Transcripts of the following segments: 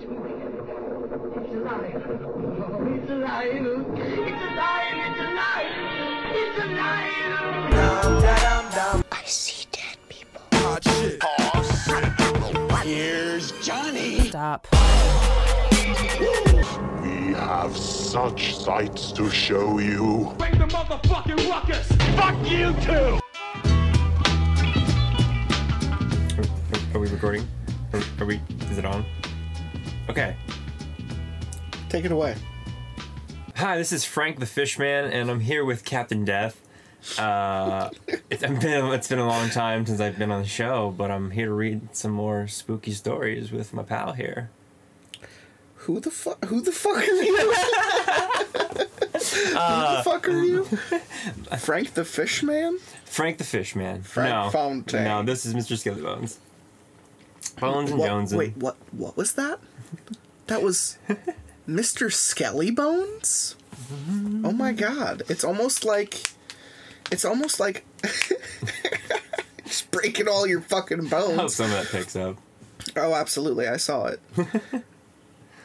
It's alive. It's alive. It's alive. It's alive. It's alive. I see dead people. Here's Johnny. Stop. We have such sights to show you. Bring the motherfucking ruckus. Fuck you too. Are, are we recording? Are, are we? Is it on? Okay. Take it away. Hi, this is Frank the Fishman, and I'm here with Captain Death. Uh, it's been it's been a long time since I've been on the show, but I'm here to read some more spooky stories with my pal here. Who the fuck? Who the fuck are you? who the fuck are you? Frank the Fishman? Frank the Fishman. Frank no, Fontaine. no, this is Mr. Skelly Bones. Bones and What- Jones. Wait, what? What was that? That was Mr. Skelly Bones. Oh my god! It's almost like, it's almost like, just breaking all your fucking I hope bones. some of that picks up. Oh, absolutely! I saw it.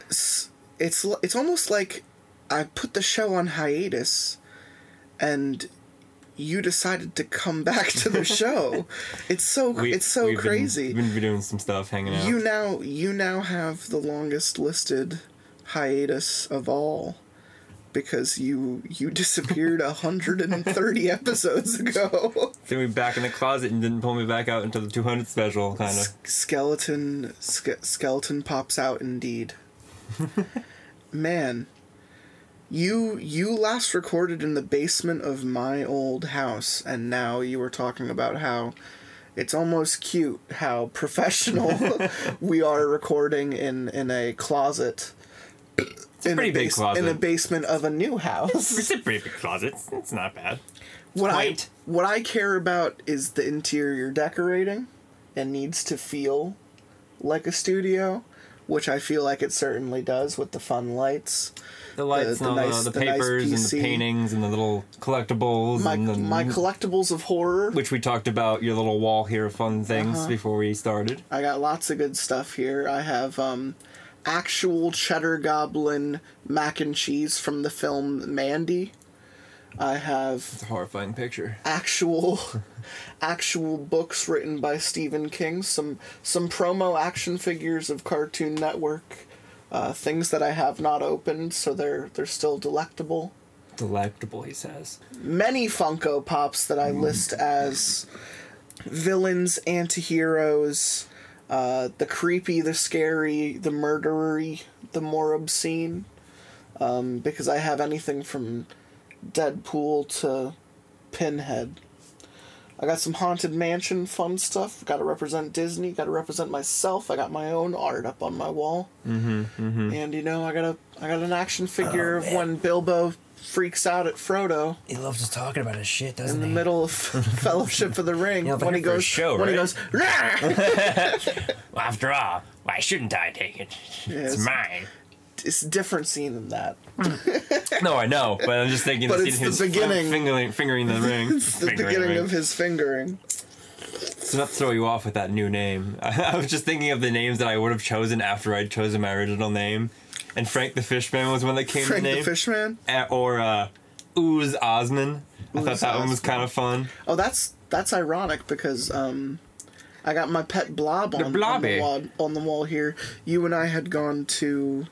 it's it's it's almost like I put the show on hiatus, and you decided to come back to the show. it's so We- it's so we've been- crazy. We've been doing some stuff, hanging out. You now you now have the longest listed hiatus of all because you you disappeared 130 episodes ago. Threw me back in the closet and didn't pull me back out until the 200 special, kind of. S- skeleton ske- skeleton pops out indeed. Man, you you last recorded in the basement of my old house and now you were talking about how it's almost cute how professional we are recording in in a closet. It's a pretty big closet. in the basement of a new house. It's a pretty big closet. It's, it's not bad. what I what I care about is the interior decorating and needs to feel like a studio, which I feel like it certainly does with the fun lights. The lights the and all nice- the, the nice papers and the paintings and the little collectibles My and the my collectibles of horror. which we talked about your little wall here of fun things Uh-huh. before we started. I got lots of good stuff here. I have um actual cheddar goblin mac and cheese from the film Mandy. I have It's a horrifying picture. actual actual books written by Stephen King, some some promo action figures of Cartoon Network, uh, things that I have not opened, so they're they're still delectable. Delectable, he says. Many Funko Pops that I list as villains, antiheroes, uh, the creepy, the scary, the murdery, the more obscene. Um, because I have anything from Deadpool to Pinhead. I got some Haunted Mansion fun stuff. Got to represent Disney. Got to represent myself. I got my own art up on my wall. Mm-hmm, And you know, I got a I got an action figure of when Bilbo freaks out at Frodo He loves just talking about his shit, doesn't he? in the middle of Fellowship of the Ring Yeah, when he here for a goes show, when he right? goes "Rah!" Well, after all, why shouldn't I take it? Yes. It's mine. It's a different scene than that. No, I know, but I'm just thinking But the it's the his beginning. fingering, fingering the ring. It's the beginning of his fingering. To not to throw you off with that new name, I was just thinking of the names that I would have chosen after I'd chosen my original name, and Frank the Fishman was one that came Frank to the Fishman. Or uh, Ooze Osman. I thought that one was kind of fun. Oh, that's that's ironic because um, I got my pet blob on, on the wall on the wall here. You and I had gone to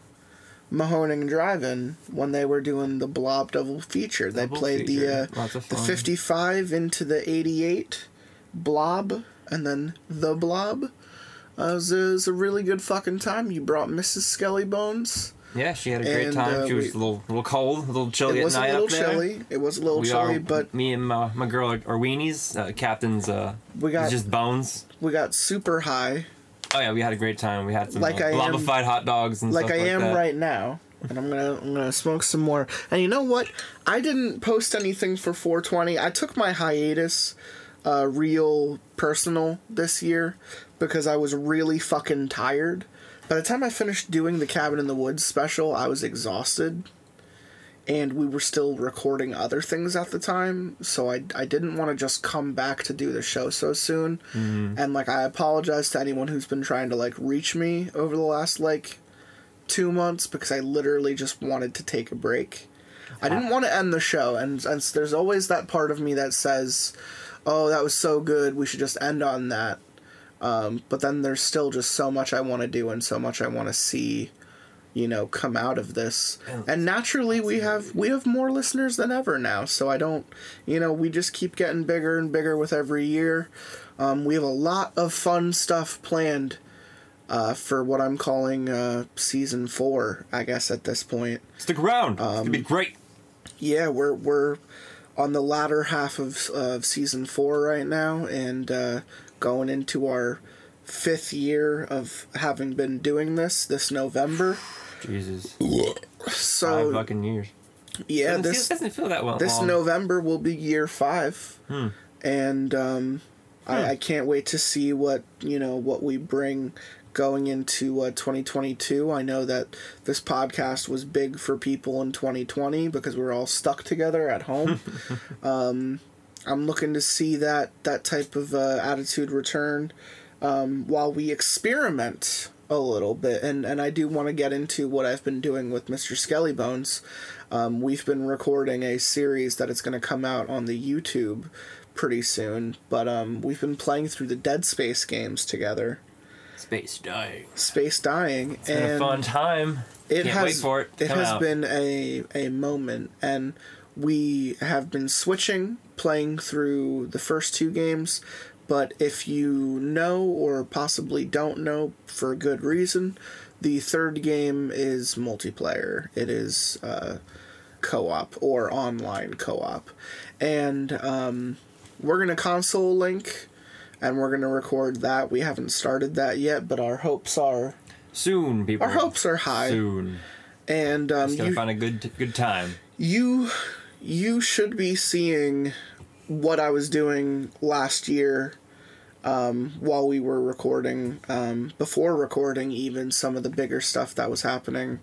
Mahoning Drive-In when they were doing the Blob double feature. They Double played feature. the uh, the 55 into the 88 Blob and then the Blob. Uh, it, was, it was a really good fucking time. You brought Mrs. Skelly Bones. Yeah, she had a great And, time. uh, she was we- a little, little cold, a little chilly it was at a little there. chilly. It was a little We chilly, are, but me and my, my girl are, are weenies. Uh, captain's uh, We got- just bones. we got super high. Oh yeah, we had a great time. We had some Like uh, lava-fied hot dogs and stuff. like I like am that. right now. And I'm gonna I'm gonna smoke some more. And you know what? I didn't post anything for 420. I took my hiatus, uh, real personal this year because I was really fucking tired. By the time I finished doing the Cabin in the Woods special, I was exhausted. And we were still recording other things at the time, so I, I didn't want to just come back to do the show so soon. And like I apologize to anyone who's been trying to like reach me over the last like two months because I literally just wanted to take a break. I didn't want to end the show, and, and there's always that part of me that says, "Oh, that was so good. We should just end on that." Um, but then there's still just so much I want to do and so much I want to see, you know, come out of this. And naturally, we have we have more listeners than ever now. So I don't, you know, we just keep getting bigger and bigger with every year. Um, we have a lot of fun stuff planned uh, for what I'm calling uh, season four. I guess at this point. Stick around. it's gonna be Um, great. Yeah, we're we're on the latter half of of season four right now, and uh, going into our fifth year of having been doing this this November. Jesus. Five So fucking years. yeah, Doesn't, this feel, doesn't feel that well. this long. November will be year five, and um, I, I can't wait to see what you know what we bring going into uh, 2022. I know that this podcast was big for people in 2020 because we are all stuck together at home. um, I'm looking to see that that type of uh, attitude return um, while we experiment a little bit, and and I do want to get into what I've been doing with Mr. Skellybones. Um, we've been recording a series that is going to come out on the YouTube pretty soon, but um, we've been playing through the Dead Space games together. Space dying. Space Dying, It's been a and fun time. it Can't has wait for it to it come has out. been a a moment, and we have been switching, playing through the first two games. But if you know or possibly don't know for a good reason, the third game is multiplayer. It is uh, co-op or online co-op, and um, we're gonna console link, and we're gonna record that. We haven't started that yet, but our hopes are Soon, people. our hopes are high, Soon. and um, Just gotta you, find a good good time. you you should be seeing what I was doing last year um, while we were recording, um, before recording, even some of the bigger stuff that was happening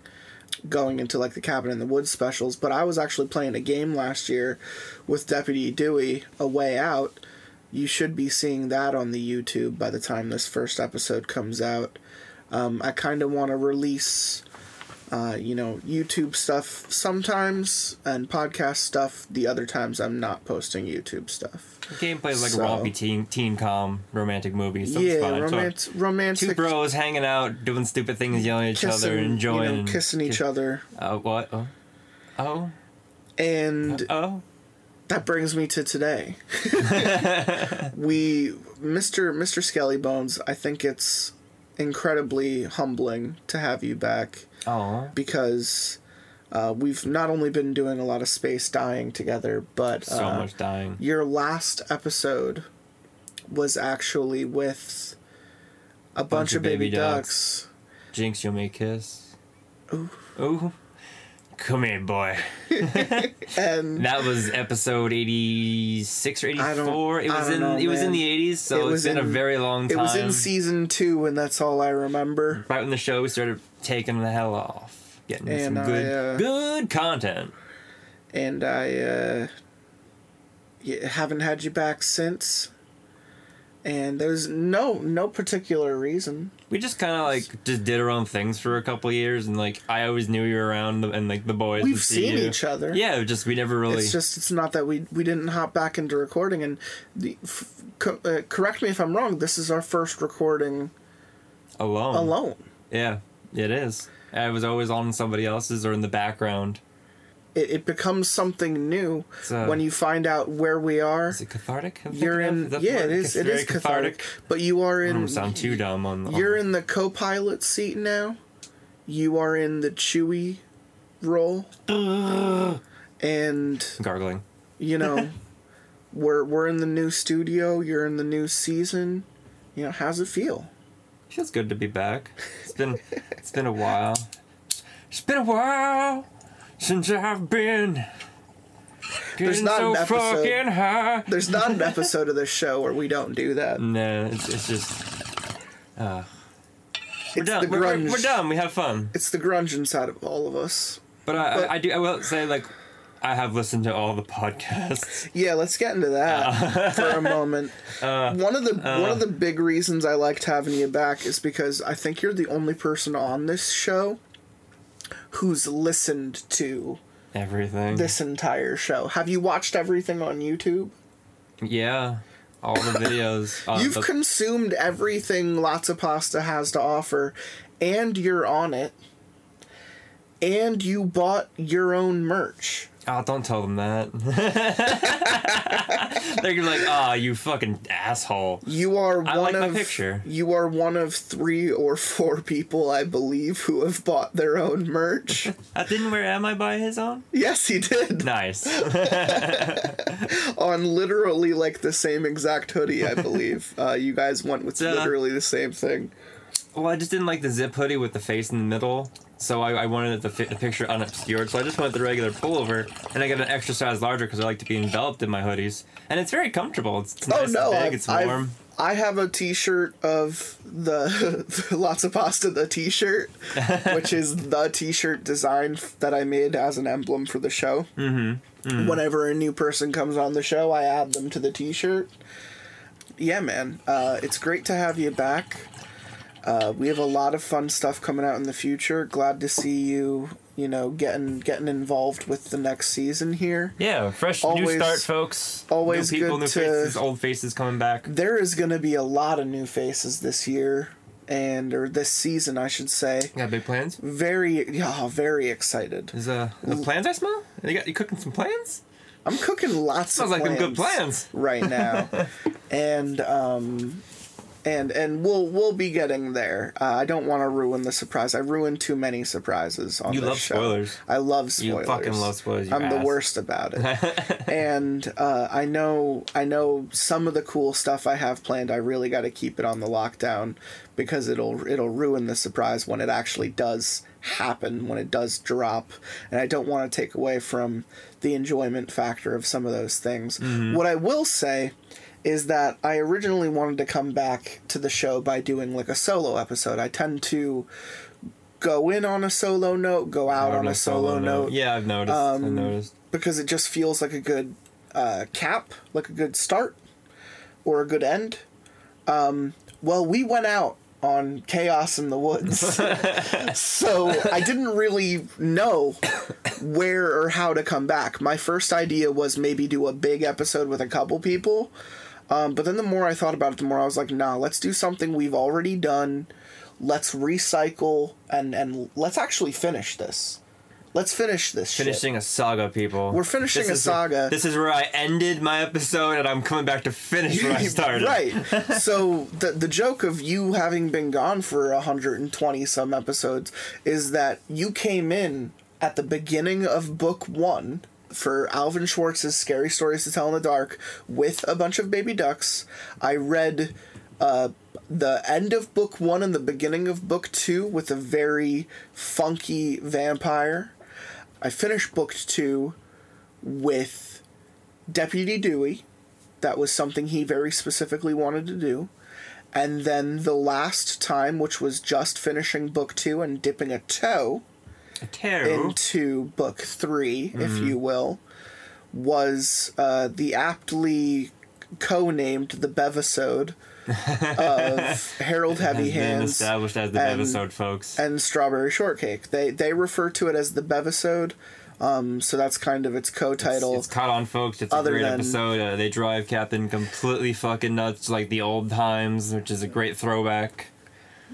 going into like the Cabin in the Woods specials. But I was actually playing a game last year with Deputy Dewey, A Way Out. You should be seeing that on the YouTube by the time this first episode comes out. Um, I kind of want to release uh, you know, YouTube stuff sometimes and podcast stuff the other times I'm not posting YouTube stuff. Gameplay is like So- a rompy teen teen com romantic movie. So yeah, fun. So romance, romantic two bros hanging out, doing stupid things, yelling at each kissing, other, enjoying, you know, kissing each kiss- other. Uh, what? Oh, oh, And oh. that brings me to today. we Mr. Mr. Skelly Bones, I think it's incredibly humbling to have you back Oh, because uh, we've not only been doing a lot of space dying together, but so uh, much dying. your last episode was actually with a bunch, of baby, ducks. Jinx, you may kiss. Ooh. Ooh. Come here, boy. and That was episode eighty six or eighty four. It was in know, it was in the eighties, so It it's was been a very long time. it was in season two, and that's all I remember. right when the show started taking the hell off, getting And some I, good uh, good content. And I uh, haven't had you back since. And there's no no particular reason. We just kind of like just did our own things for a couple years, and like I always knew you were around, and like the boys. We've seen you. each other. Yeah, just we never really. It's just it's not that we we didn't hop back into recording. And the, f- co- uh, correct me if I'm wrong. This is our first recording alone. alone. Yeah, it is. I was always on somebody else's or in the background. It, it becomes something new It's, uh, when you find out where we are. Is it cathartic? I'm You're of? in yeah, it is it is cathartic, but you are I in. don't sound too dumb on. on You're in the co-pilot seat now. You are in the Chewy role, and gargling. you know, we're we're in the new studio. You're in the new season. You know, how's it feel? Feels good to be back. It's been it's been a while. It's been a while since I've been getting not so an episode-. There's not an episode of this show where we don't do that. No, it's, it's just uh, we're It's done. the We're, we're, we're done. We have fun. It's the grunge inside of all of us. But I, But- I, I do. I will say like I have listened to all the podcasts. Yeah, let's get into that for a moment. Uh, one of the one of the big reasons I liked having you back is because I think you're the only person on this show who's listened to Everything. this entire show. Have you watched everything on YouTube? Yeah. All the videos. Uh, You've the- consumed everything Lots of Pasta has to offer, and you're on it. And you bought your own merch. Oh, don't tell them that. They're gonna be like, "Ah, you fucking asshole." You are I one like my of picture. you are one of three or four people, I believe, who have bought their own merch. I didn't wear "Am I" by his own. yes, he did. Nice. On literally like the same exact hoodie, I believe. uh, you guys went with Duh. literally the same thing. well, I just didn't like the zip hoodie with the face in the middle, so I, I wanted the, the picture unobscured. So I just went with the regular pullover, and I got an extra size larger because I like to be enveloped in my hoodies, and it's very comfortable. It's, it's Oh nice no, and big. I've, it's I've- I have a T-shirt of the lots of pasta the T-shirt, which is the T-shirt design that I made as an emblem for the show. Mm-hmm. Whenever a new person comes on the show, I add them to the T-shirt. Yeah, man, uh, it's great to have you back. Uh, we have a lot of fun stuff coming out in the future. Glad to see you. You know, getting getting involved with the next season here. Yeah, fresh new start, folks. always new people, good new to- faces, old faces coming back. there is going to be a lot of new faces this year and or this season i should say Got big plans? very yeah very excited Is uh the plans I smell? You got you cooking some plans? i'm cooking lots of plans. Sounds of like them good plans. right now and um and and we'll we'll be getting there uh, i don't want to ruin the surprise i ruined too many surprises on You this love show. spoilers. i love spoilers. You fucking love spoilers, i'm ass. the worst about it and uh, I know I know some of the cool stuff I have planned. I really got to keep it on the lockdown because it'll it'll ruin the surprise when it actually does happen when it does drop, and I don't want to take away from the enjoyment factor of some of those things. What I will say is that I originally wanted to come back to the show by doing like a solo episode. I tend to go in on a solo note, go out on a solo, note Yeah, I've noticed. I've noticed. because it just feels like a good uh, cap, like a good start or a good end. Um, well, we went out on Chaos in the Woods, so I didn't really know where or how to come back. My first idea was maybe do a big episode with a couple people. Um, but then the more I thought about it, the more I was like, nah, let's do something we've already done. Let's recycle and, and let's actually finish this. Let's finish this shit. Finishing a saga, people. We're finishing This a saga. this is where I ended my episode, and I'm coming back to finish where I started. right. so the the joke of you having been gone for 120 some episodes is that you came in at the beginning of book 1 for Alvin Schwartz's Scary Stories to Tell in the Dark with a bunch of baby ducks. I read uh, the end of book 1 and the beginning of book 2 with a very funky vampire. I finished book 2 with Deputy Dewey that was something he very specifically wanted to do. And then the last time, which was just finishing book two and dipping a toe Into book 3 if Mm-hmm. you will, was uh, the aptly co-named the Bevisode of Harold Heavy Hands established as the and- episode, folks. and Strawberry Shortcake. They they refer to it as the Bevisode, um, so that's kind of its co-title. It's caught on, folks. It's a Other great than- episode. Uh, they drive Captain completely fucking nuts, like the old times, which is a great throwback.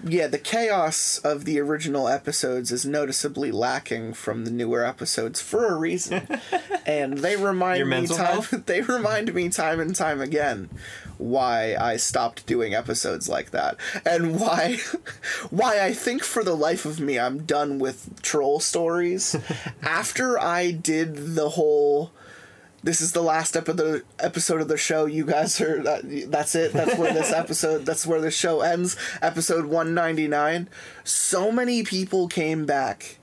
Yeah, the chaos of the original episodes is noticeably lacking from the newer episodes for a reason. and they remind Your me time health? they remind me time and time again why I stopped doing episodes like that. And why why I think for the life of me I'm done with troll stories. After I did the whole this is the last ep- the episode of the show. You guys are that, that's it. That's where this episode. That's where the show ends. Episode one ninety nine. So many people came back,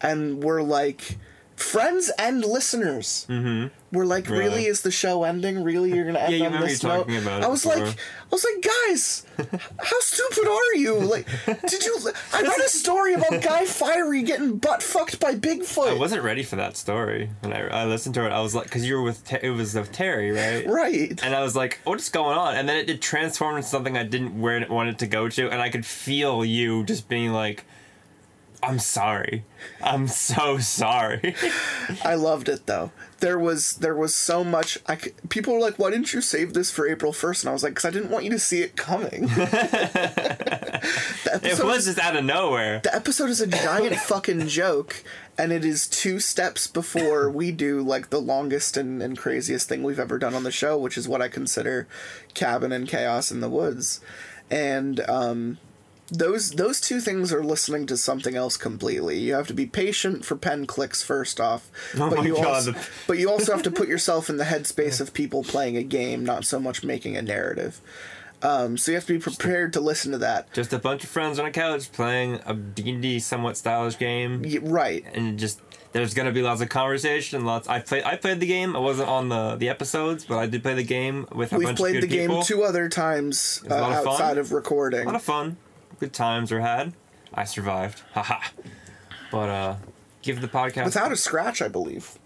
and were like, friends and listeners. Mm-hmm. We're like, really? Really? Is the show ending? Really, you're gonna end Yeah, you on this note? talking about I was before. like, I was like, guys, how stupid are you? Like, did you? I read a story about Guy Fieri getting butt fucked by Bigfoot. I wasn't ready for that story when I, I listened to it. I was like, because you were with it was with Terry, right? right. And I was like, what's going on? And then it, it transformed into something I didn't where it to go to, and I could feel you just being like, I'm sorry. I'm so sorry. I loved it though. There was there was so much. I c- people were like, "Why didn't you save this for April 1st? And I was like, "Cause I didn't want you to see it coming." it was just out of nowhere. the episode is a giant fucking joke, and it is two steps before we do like the longest and, and craziest thing we've ever done on the show, which is what I consider Cabin and Chaos in the Woods, and um, those those two things are listening to something else completely. You have to be patient for pen clicks first off, Oh but you God. also but you also have to put yourself in the headspace of people playing a game, not so much making a narrative. Um, so you have to be prepared to listen to that. Just a bunch of friends on a couch playing a D&D somewhat stylish game. Y- right. and just there's gonna be lots of conversation. Lots. I played. I played the game. I wasn't on the the episodes, but I did play the game with a We've bunch played the game two other times uh, a lot of fun. outside of recording. A lot of fun. Good times were had. I survived. Haha. But uh, give the podcast. Without a scratch, I believe.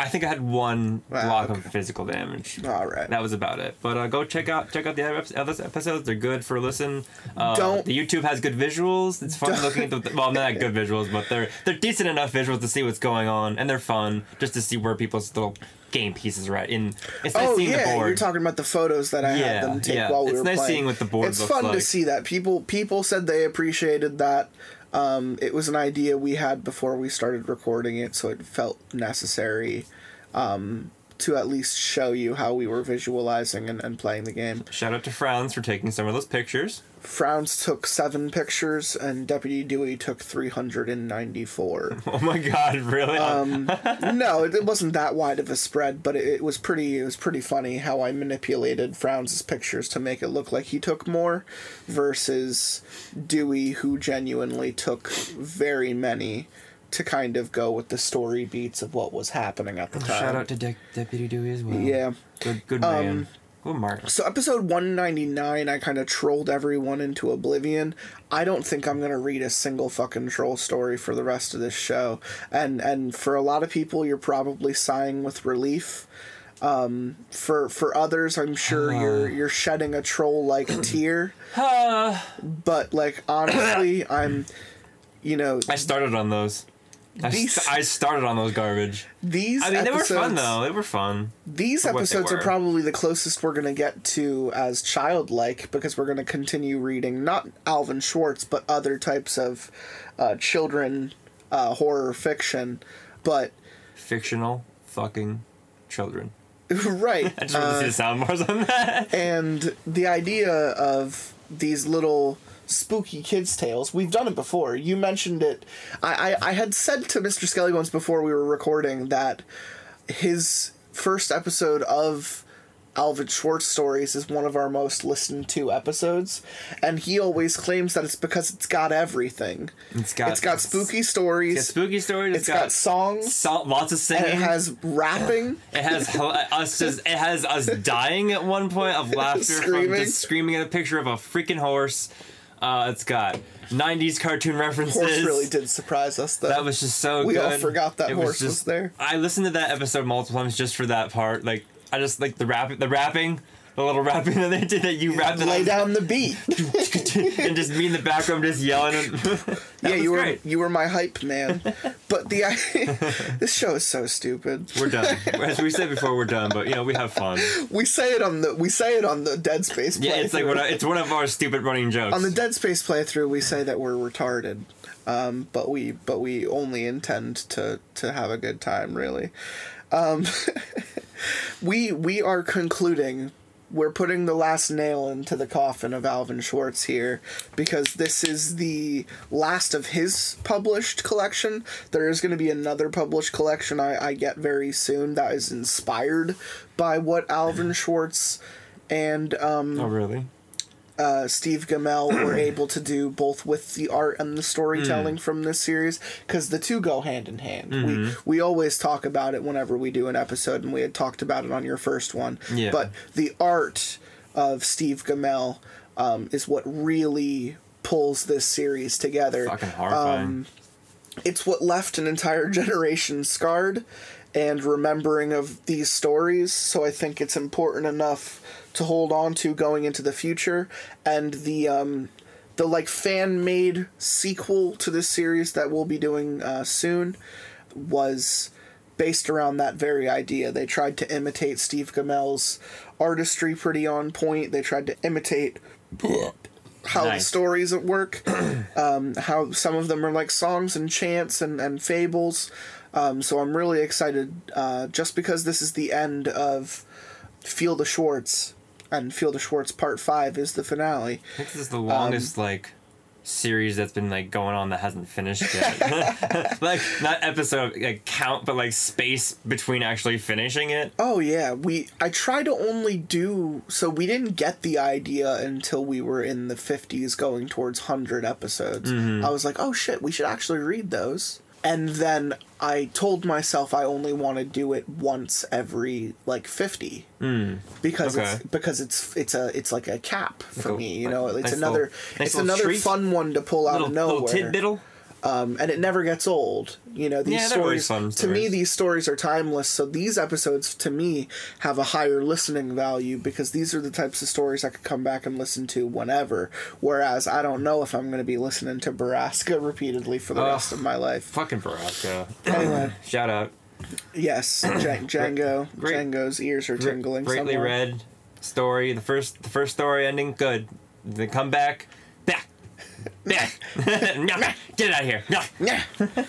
I think I had one Ah, block okay. of physical damage. All right. That was about it. But uh, go check out check out the other episodes. They're good for a listen. Uh, Don't- the YouTube has good visuals. It's fun looking at the well, not good visuals, but they're they're decent enough visuals to see what's going on, and they're fun just to see where people's little game pieces are at. In it's nice Oh seeing yeah, the board. you're talking about the photos that I Yeah, had them take yeah. while we It's were nice playing. seeing what the board It's fun to see that people people said they appreciated that. Um, it was an idea we had before we started recording it, so it felt necessary um, to at least show you how we were visualizing and, and playing the game. Shout out to Frowns for taking some of those pictures. Frowns took seven pictures, and Deputy Dewey took three hundred and ninety-four. Oh my god, really? Um, no, it, it wasn't that wide of a spread, but it, it was pretty. It was pretty funny how I manipulated Frowns' pictures to make it look like he took more, versus Dewey, who genuinely took very many to kind of go with the story beats of what was happening at the time. Shout out to De- Deputy Dewey as well. Yeah. Good good man. Mark. So episode 199, I kind of trolled everyone into oblivion. I don't think I'm gonna read a single fucking troll story for the rest of this show, and and for a lot of people, you're probably sighing with relief. Um, for for others, I'm sure you're you're shedding a troll like tear. but like honestly, I'm, you know, I started on those. I, These- st- I started on those garbage. these. I mean, they were fun though. They were fun. These for what they episodes are probably the closest we're going to get to as childlike because we're going to continue reading not Alvin Schwartz but other types of uh, children uh, horror fiction. But Fictional fucking children. right, I just wanted to see the sound bars on that. and the idea of these little spooky kids tales we've done it before you mentioned it I, I i had said to mr skelly once before we were recording that his first episode of Alvin Schwartz stories is one of our most listened to episodes, and he always claims that it's because it's got everything. It's got It's got spooky It's stories. got spooky stories. it's got songs. so- lots of singing. it has rapping. It has uh, us just. It has us dying at one point of laughter from just screaming at a picture of a freaking horse. Uh, it's got '90s cartoon references. Horse really did surprise us, though. That was just so We good. all forgot that It horse was there. I listened to that episode multiple times just for that part. Like I just like the rap, the rapping, the little rapping that they did that you rapped lay down the beat. and just me in the background just yelling. Yeah, you were great. you were my hype man. but the this show is so stupid. we're done. As we said before, we're done. But you know, we have fun. We say it on the we say it on the Dead Space. Yeah, it's like playthrough. what I, it's one of our stupid running jokes. on the Dead Space playthrough, we say that we're retarded, um, but we but we only intend to to have a good time. Really, um, we we are concluding. We're putting the last nail into the coffin of Alvin Schwartz here because this is the last of his published collection. There is going to be another published collection I, I get very soon that is inspired by what Alvin Schwartz and um, oh really? Uh, Steve Gammell were able to do both with the art and the storytelling Mm. from this series because the two go hand in hand. We we always talk about it whenever we do an episode, and we had talked about it on your first one. Yeah. But the art of Steve Gammell um, is what really pulls this series together. Fucking horrifying. Um, it's what left an entire generation scarred and remembering of these stories so i think it's important enough to hold on to going into the future and the um the like fan made sequel to this series that we'll be doing uh, soon was based around that very idea. They tried to imitate Steve Gammell's artistry pretty on point. They tried to imitate how the stories at work, um, how some of them are like songs and chants and, and fables. Um, so I'm really excited uh, just because this is the end of Feel The Schwartz, and Feel The Schwartz Part 5 is the finale. I think this is the longest um, like series that's been like going on that hasn't finished yet. like not episode like count, but like space between actually finishing it. Oh yeah, we I try to only do so we didn't get the idea until we were in the 50s going towards 100 episodes. Mm-hmm. I was like, "Oh shit, we should actually read those." And then I told myself I only want to do it once every like 50. Hmm. Because Okay. it's because it's it's a it's like a cap for Like a- me, you know. like It's nice another little- nice it's another treat. fun one to pull out Little, of nowhere little tidbittle. Um, and it never gets old. You know, these Yeah, stories. To me, these stories are timeless. So these episodes, to me, have a higher listening value because these are the types of stories I could come back and listen to whenever. Whereas I don't know if I'm going to be listening to Baraska repeatedly for the Ugh. rest of my life. Fucking Baraska. Anyway, Shout out. yes, Jan- Django. Great- Django's ears are tingling. Greatly somewhere. read story. The first the first story ending good. Then come back. Bah. Get out of here.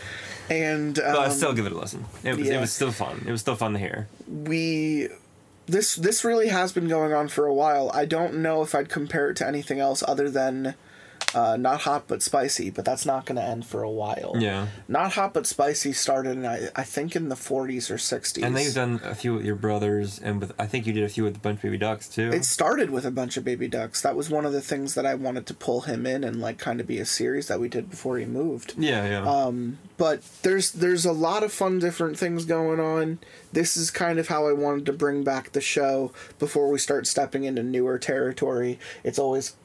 And um, But I still give it a listen. It was, yeah. it was still fun. It was still fun to hear. we this this really has been going on for a while. I don't know if I'd compare it to anything else other than uh, not hot but spicy, but that's not going to end for a while. Yeah. Not hot but spicy started in I, I think in the 40s or 60s. And you've done a few with your brothers, and with I think you did a few with a bunch of baby ducks too. It started with a bunch of baby ducks. That was one of the things that I wanted to pull him in and like kind of be a series that we did before he moved. yeah, yeah. Um, but there's there's a lot of fun different things going on. This is kind of how I wanted to bring back the show before we start stepping into newer territory. It's always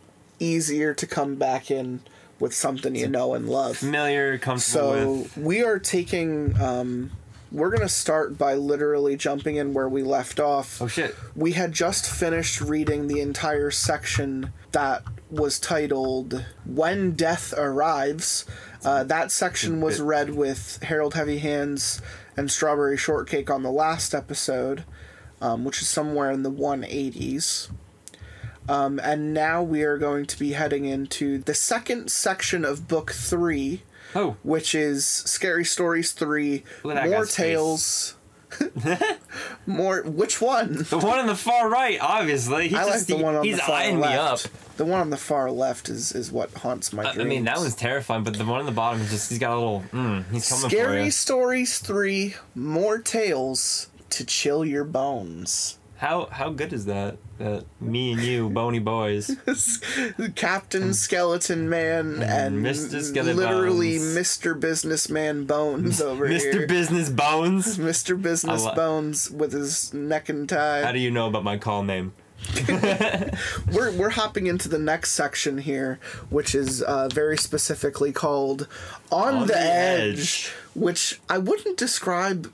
easier to come back in with something you know and love. Familiar, comfortable So with. we are taking um we're going to start by literally jumping in where we left off. Oh shit. We had just finished reading the entire section that was titled When Death Arrives. Uh, that section was read with Harold Heavy Hands and Strawberry Shortcake on the last episode, um, which is somewhere in the 180s. Um, and now we are going to be heading into the second section of book three, Oh, which is Scary Stories 3, Look More. Tales. more. Which one? the one on the far right, obviously. He's I like just, the one on he's the far eyeing left. me up. The one on the far left is, is what haunts my I, dreams. I mean, that one's terrifying, but the one on the bottom is just, he's got a little, mm, he's coming for Scary. Stories 3, More Tales to Chill Your Bones. How, how good is that? That me and you, bony boys. Captain Skeleton Man and Mr. Skeleton literally Bones. Mr. Businessman Bones over here. Mr. here. Business Bones. Mr. Business I li- Bones with his neck and tie. How do you know about my call name? we're we're hopping into the next section here, which is uh, very specifically called "On, On the, the edge, Edge. which I wouldn't describe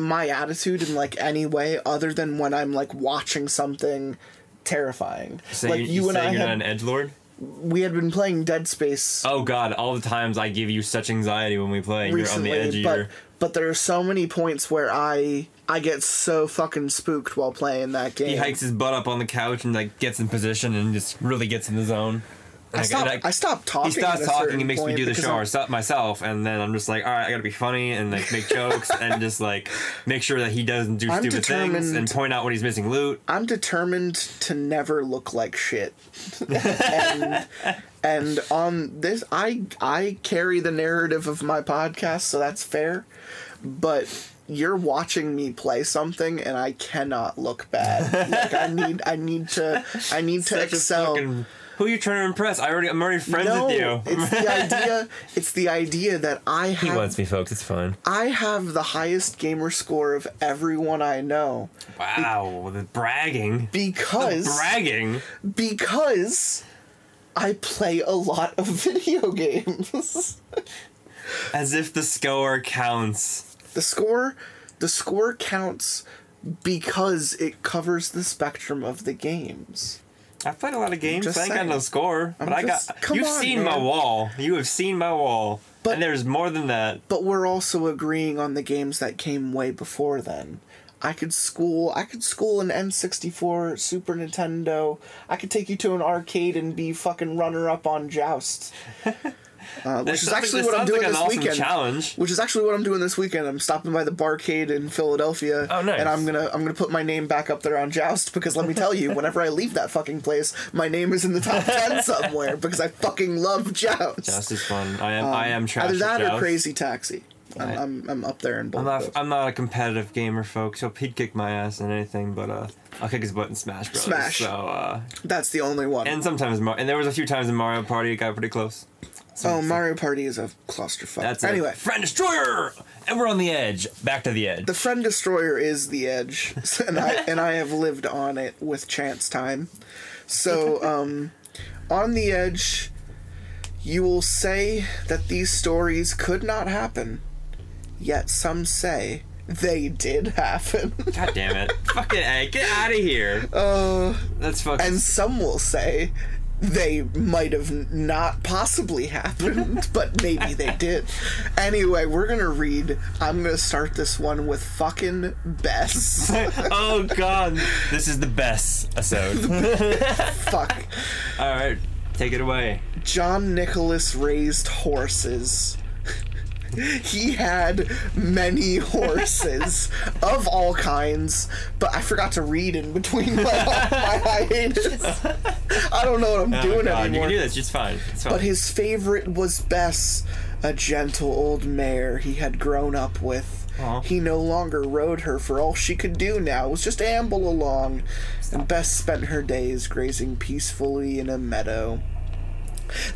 my attitude in like any way other than when I'm like watching something terrifying. So like you, you and I you're not had, an edge lord? we had been playing Dead Space Oh god, all the times I give you such anxiety when we play, and you're on recently, the edge but your. but there are so many points where I I get so fucking spooked while playing that game. He hikes his butt up on the couch and like gets in position and just really gets in the zone. I and, I stopped talking. he stops talking He makes me do the show I'm- ourse- myself, and then I'm just like, all right, I gotta be funny and like make jokes and just like make sure that he doesn't do I'm stupid things and point out when he's missing loot. I'm determined to never look like shit. and, and on this I I carry the narrative of my podcast, so that's fair. But you're watching me play something and I cannot look bad. like I need I need to I need to Such a excel. Who are you trying to impress? I already, I'm already friends no, with you. it's the idea. It's the idea that I he wants me, folks. It's fine. I have the highest gamer score of everyone I know Wow, the bragging. because bragging. because I play a lot of video games. As if the score counts. the score the score counts because it covers the spectrum of the games. I've played a lot of games. I ain't got no score, but I got. You've on, seen my wall. You have seen my wall, But- and there's more than that. But we're also agreeing on the games that came way before then. I could school I could school an N64, Super Nintendo. I could take you to an arcade and be fucking runner up on Joust. Uh, which is actually what I'm doing like this awesome weekend. challenge. Which is actually what I'm doing this weekend. I'm stopping by the Barcade in Philadelphia. Oh, nice. And I'm gonna I'm gonna put my name back up there on Joust because let me tell you, whenever I leave that fucking place, my name is in the top ten somewhere because I fucking love Joust. Joust is fun. I am. I am trash. Um, Either at that or Crazy Taxi. I'm, I'm, I'm up there in both. I'm not. I'm not a competitive gamer, folks. So he'd kick my ass in anything, but uh, I'll kick his butt in Smash Bros. Smash. So uh, That's the only one. and sometimes Mar- and there was a few times in Mario Party it got pretty close. Oh, Mario Party is a clusterfuck. That's anyway. it. Friend Destroyer, and we're on the edge. Back to the edge. The Friend Destroyer is the edge, and I and I have lived on it with chance time. So, um, on the edge, you will say that these stories could not happen, yet some say they did happen, God damn it! Fucking a, get out of here. uh, That's fucking. and some will say they might have not possibly happened, but maybe they did. Anyway, we're gonna read. I'm gonna start this one with fucking Bess. oh god, this is the best episode. Fuck. All right, take it away. John Nicholas raised horses. he had many horses of all kinds, but I forgot to read in between my, my hiatus. I don't know what I'm Oh doing god, you anymore. can do this. It's fine. It's fine. But his favorite was Bess, a gentle old mare he had grown up with. He no longer rode her, for all she could do now was just amble along, and Bess spent her days grazing peacefully in a meadow.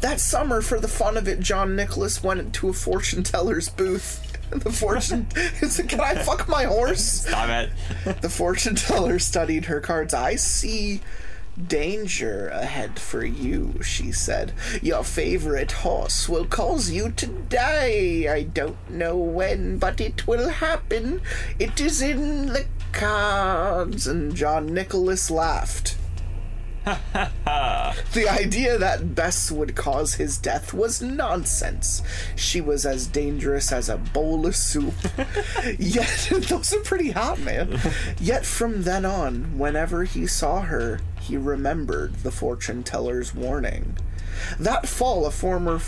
That summer, for the fun of it, John Nicholas went to a fortune teller's booth. The fortune. Can I fuck my horse? Stop it. The fortune teller studied her cards. I see danger ahead for you, she said. Your favorite horse will cause you to die. I don't know when, but it will happen. It is in the cards. And John Nicholas laughed. The idea that Bess would cause his death was nonsense. She was as dangerous as a bowl of soup. Yet, those are pretty hot, man. Yet from then on, whenever he saw her, he remembered the fortune teller's warning. That fall, a former.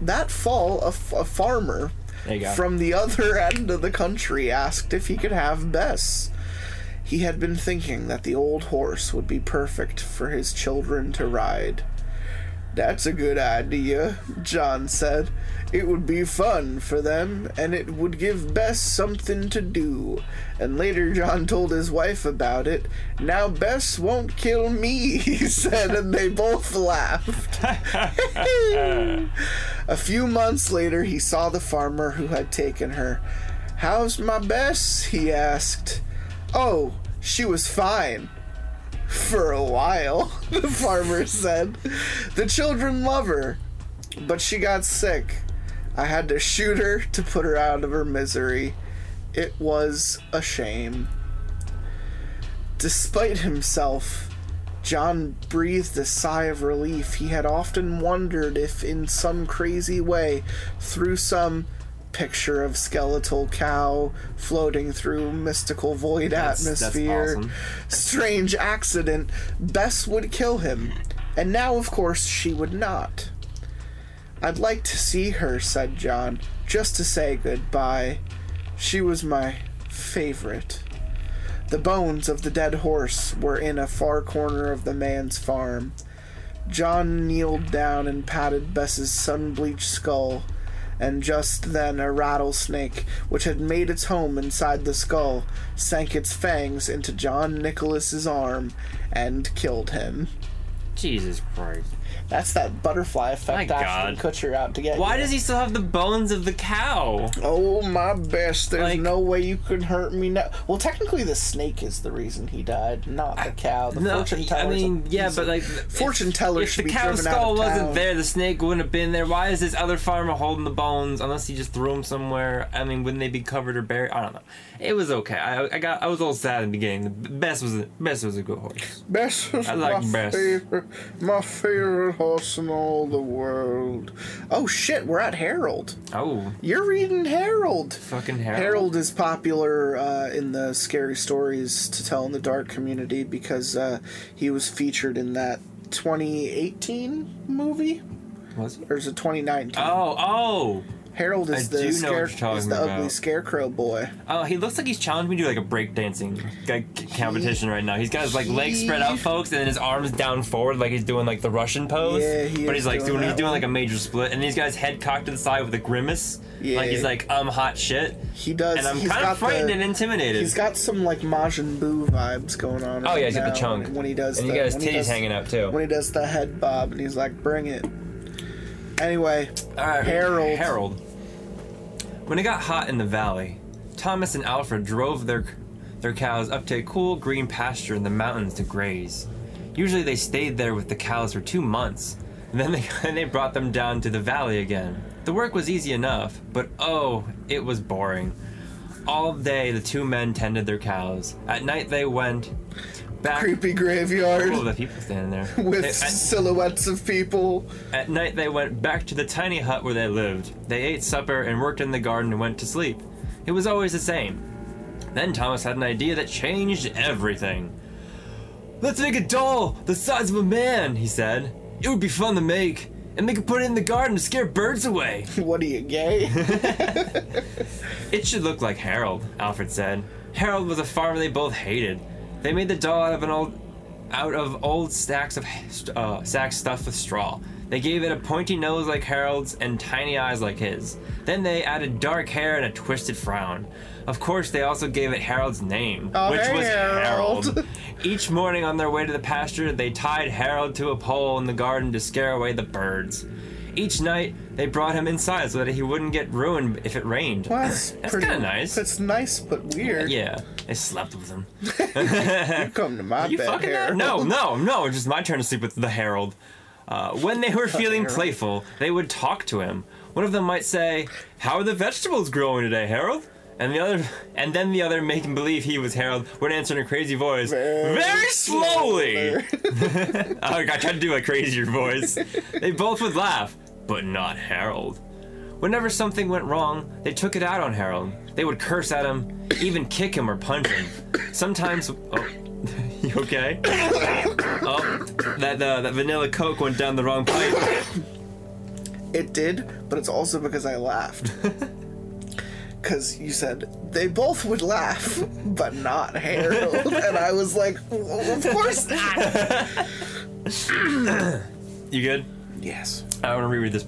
That fall, a, f- a farmer There you go. from the other end of the country asked if he could have Bess. He had been thinking that the old horse would be perfect for his children to ride. That's a good idea, John said. It would be fun for them, and it would give Bess something to do. And later, John told his wife about it. Now, Bess won't kill me, he said, and they both laughed. A few months later, he saw the farmer who had taken her. How's my Bess? he asked. Oh, she was fine. For a while, the farmer said. The children love her, but she got sick. I had to shoot her to put her out of her misery. It was a shame. Despite himself, John breathed a sigh of relief. He had often wondered if, in some crazy way, through some picture of skeletal cow floating through mystical void That's- that's atmosphere, awesome. strange accident, Bess would kill him. And now, of course, she would not. I'd like to see her, said John, just to say goodbye. She was my favorite. The bones of the dead horse were in a far corner of the man's farm. John kneeled down and patted Bess's sun bleached skull, and just then a rattlesnake, which had made its home inside the skull, sank its fangs into John Nicholas's arm and killed him. Jesus Christ. That's that butterfly effect My Ashton God. Kutcher out to get Why you. does he still have the bones of the cow? Oh my Bess! There's Like- no way you could hurt me now. Well, technically, the snake is the reason he died, not the cow. The fortune teller. I mean, yeah, but like fortune if, teller If should the be cow driven out skull of wasn't town. there, the snake wouldn't have been there. Why is this other farmer holding the bones? Unless he just threw them somewhere. I mean, wouldn't they be covered or buried? I don't know. It was okay. I, I got I was a little sad in the beginning. The best was best was a good horse. Best is I like my Bess. favorite, my favorite horse in all the world. Oh shit, we're at Harold. Oh, You're reading Harold. fucking Harold. Harold is popular uh, in the scary stories to tell in the dark community because uh, he was featured in that 2018 movie, Was he? or is it 2019? Oh, oh, Harold is I the do know what scare- you're talking is the ugly about. scarecrow boy. oh! He looks like he's challenging me to like a breakdancing like, competition right now. He's got his like legs spread out, folks, and then his arms down forward, like he's doing like the Russian pose. Yeah, he But is he's like doing doing, he's that doing like a major split, and he's got his head cocked to the side with a grimace. Yeah. Like he's like, I'm hot shit. He does. And I'm he's kind got of frightened the, and intimidated. He's got some like Majin Buu vibes going on. oh right yeah, he's got now the chunk. when, he does. and the, he got his when he titties does- hanging out too. When he does the head bob, and he's like, "Bring it." Anyway, All right, Harold. Harold. When it got hot in the valley, Thomas and Alfred drove their their cows up to a cool green pasture in the mountains to graze. Usually they stayed there with the cows for two months, and then they and they brought them down to the valley again. The work was easy enough, but oh, it was boring. All day the two men tended their cows. At night they went back. creepy graveyard Oh, the people standing there. with They- at- silhouettes of people. at night, they went back to the tiny hut where they lived. They ate supper and worked in the garden and went to sleep. It was always the same. Then Thomas had an idea that changed everything. Let's make a doll the size of a man, he said. It would be fun to make, and they could put it in the garden to scare birds away. What are you gay? It should look like Harold, Alfred said. Harold was a farmer they both hated. They made the doll out of an old, out of old stacks of uh, sacks stuffed with straw. They gave it a pointy nose like Harold's and tiny eyes like his. Then they added dark hair and a twisted frown. Of course, they also gave it Harold's name, Oh, which was Harold. Harold. Each morning on their way to the pasture, they tied Harold to a pole in the garden to scare away the birds. Each night, they brought him inside so that he wouldn't get ruined if it rained. Well, that's That's pretty kinda nice. That's nice, but weird. Yeah, I slept with him. You come to my You bed, Harold. no, no, no. It's just my turn to sleep with the Harold. Uh, when they were feeling playful, they would talk to him. One of them might say, "How are the vegetables growing today, Harold?" And the other, and then the other, making believe he was Harold, would answer in a crazy voice, Very very slowly. slowly. Oh, I tried to do a crazier voice. they both would laugh, but not Harold. Whenever something went wrong, they took it out on Harold. They would curse at him, even kick him or punch him. Sometimes, oh, you okay? Oh, that uh, that vanilla Coke went down the wrong pipe. It did, but it's also because I laughed. Because you said they both would laugh, but not Harold. and I was like, "Well, of course not. You good? Yes. I want to reread this.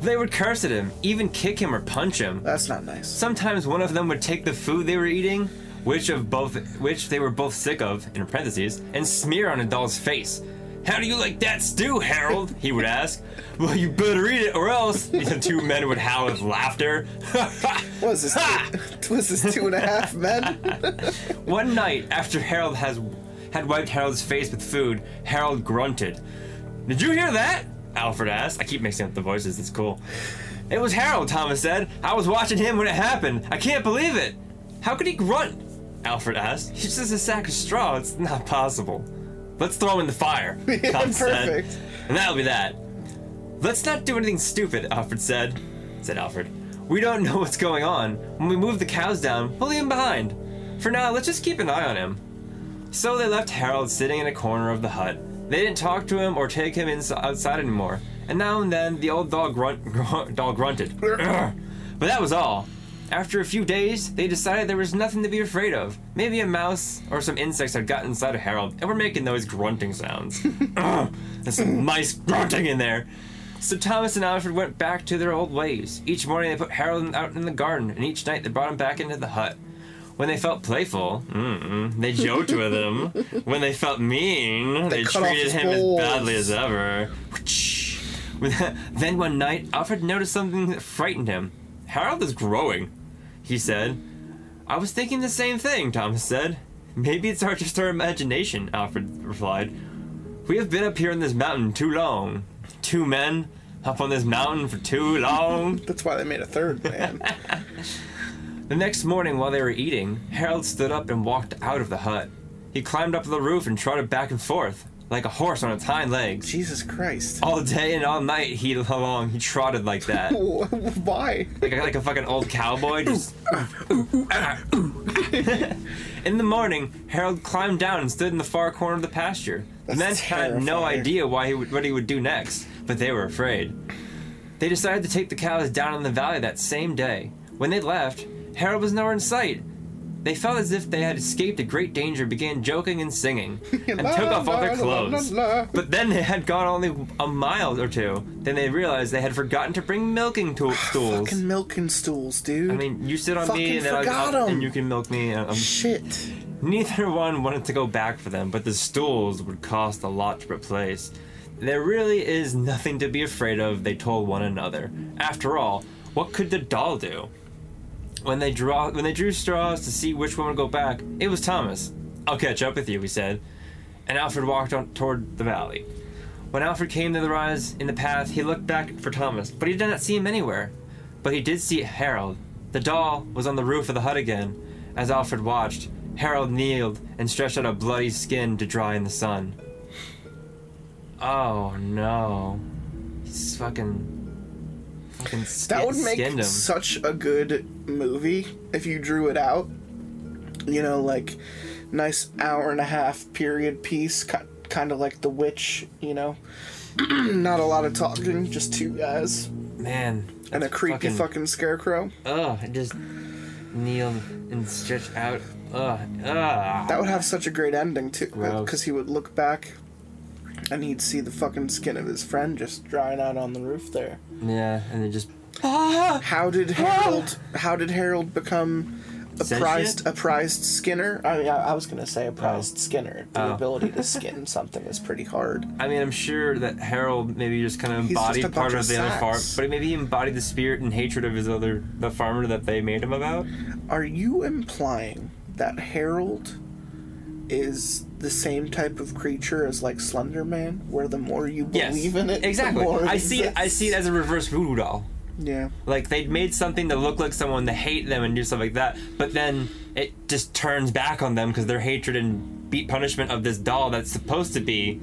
They would curse at him, even kick him or punch him. That's not nice. Sometimes one of them would take the food they were eating, which of both which they were both sick of, in parentheses, and smear on a doll's face. How do you like that stew, Harold? He would ask. Well, you better eat it, or else. The two men would howl with laughter. What was this? Two, was this two and a half men? One night, after Harold has had wiped Harold's face with food, Harold grunted. Did you hear that? Alfred asked. I keep mixing up the voices. It's cool. It was Harold, Thomas said. I was watching him when it happened. I can't believe it. How could he grunt? Alfred asked. He's just a sack of straw. It's not possible. Let's throw him in the fire. Yeah, Thomas said. And that'll be that. Let's not do anything stupid, Alfred said. Said Alfred. We don't know what's going on. When we move the cows down, we'll leave him behind. For now, let's just keep an eye on him. So they left Harold sitting in a corner of the hut. They didn't talk to him or take him ins- outside anymore. And now and then, the old dog, grunt, grunt, dog grunted. But that was all. After a few days, they decided there was nothing to be afraid of. Maybe a mouse or some insects had gotten inside of Harold and were making those grunting sounds. There's some mice grunting in there. So Thomas and Alfred went back to their old ways. Each morning they put Harold out in the garden, and each night they brought him back into the hut. When they felt playful, mm-hmm, they joked with him. When they felt mean, they, off treated him as badly as ever. Then one night, Alfred noticed something that frightened him. Harold is growing, he said. I was thinking the same thing, Thomas said. Maybe it's our, just our imagination, Alfred replied. We have been up here in this mountain too long. Two men up on this mountain for too long. That's why they made a third man. The next morning, while they were eating, Harold stood up and walked out of the hut. He climbed up the roof and trotted back and forth, like a horse on its hind legs. Jesus Christ. All day and all night, he along he trotted like that, Why? like a, like a fucking old cowboy. Just. in the morning, Harold climbed down and stood in the far corner of the pasture. The men That's had no terrifying. idea why he would, what he would do next, but they were afraid. They decided to take the cows down in the valley that same day. When they left, Harold was nowhere in sight. They felt as if they had escaped a great danger, began joking and singing, and La, took off all their clothes. la, la. But then they had gone only a mile or two. Then they realized they had forgotten to bring milking tool stools. Fucking milking stools, dude. I mean, you sit on me, Fucking and then I'll, and you can milk me. and, Um, Shit. neither one wanted to go back for them, but the stools would cost a lot to replace. There really is nothing to be afraid of, they told one another. After all, what could the doll do? When they draw when they drew straws to see which one would go back, it was Thomas. I'll catch up with you, he said. And Alfred walked on toward the valley. When Alfred came to the rise in the path, he looked back for Thomas, but he did not see him anywhere. But he did see Harold. The doll was on the roof of the hut again. As Alfred watched, Harold kneeled and stretched out a bloody skin to dry in the sun. Oh no. He's fucking. Fucking That would make him. such a good movie if you drew it out. You know, like nice hour and a half period piece, kind of like The Witch. You know, not a lot of talking, just two guys Man. and a creepy fucking, scarecrow. Ugh, I just kneel and stretch out. Ugh, ugh. That would have such a great ending too, uh, because he would look back and he'd see the fucking skin of his friend just drying out on the roof there. Yeah, and then just. Ah! How did ah! Harold? How did Harold become a Sentient? prized a prized skinner? I mean, I, I was gonna say a oh. prized skinner. The Oh. ability to skin something is pretty hard. I mean, I'm sure that Harold maybe just kind of He's just embodied a part bunch of of the other farm, sacks. but maybe he embodied the spirit and hatred of his other, the farmer that they made him about. Are you implying that Harold is the same type of creature as like Slender Man, where the more you Yes, believe in it, the exactly. I see. It, I see it as a reverse voodoo doll. Yeah. Like they made something to look like someone to hate them and do stuff like that, but then it just turns back on them because their hatred and beat punishment of this doll that's supposed to be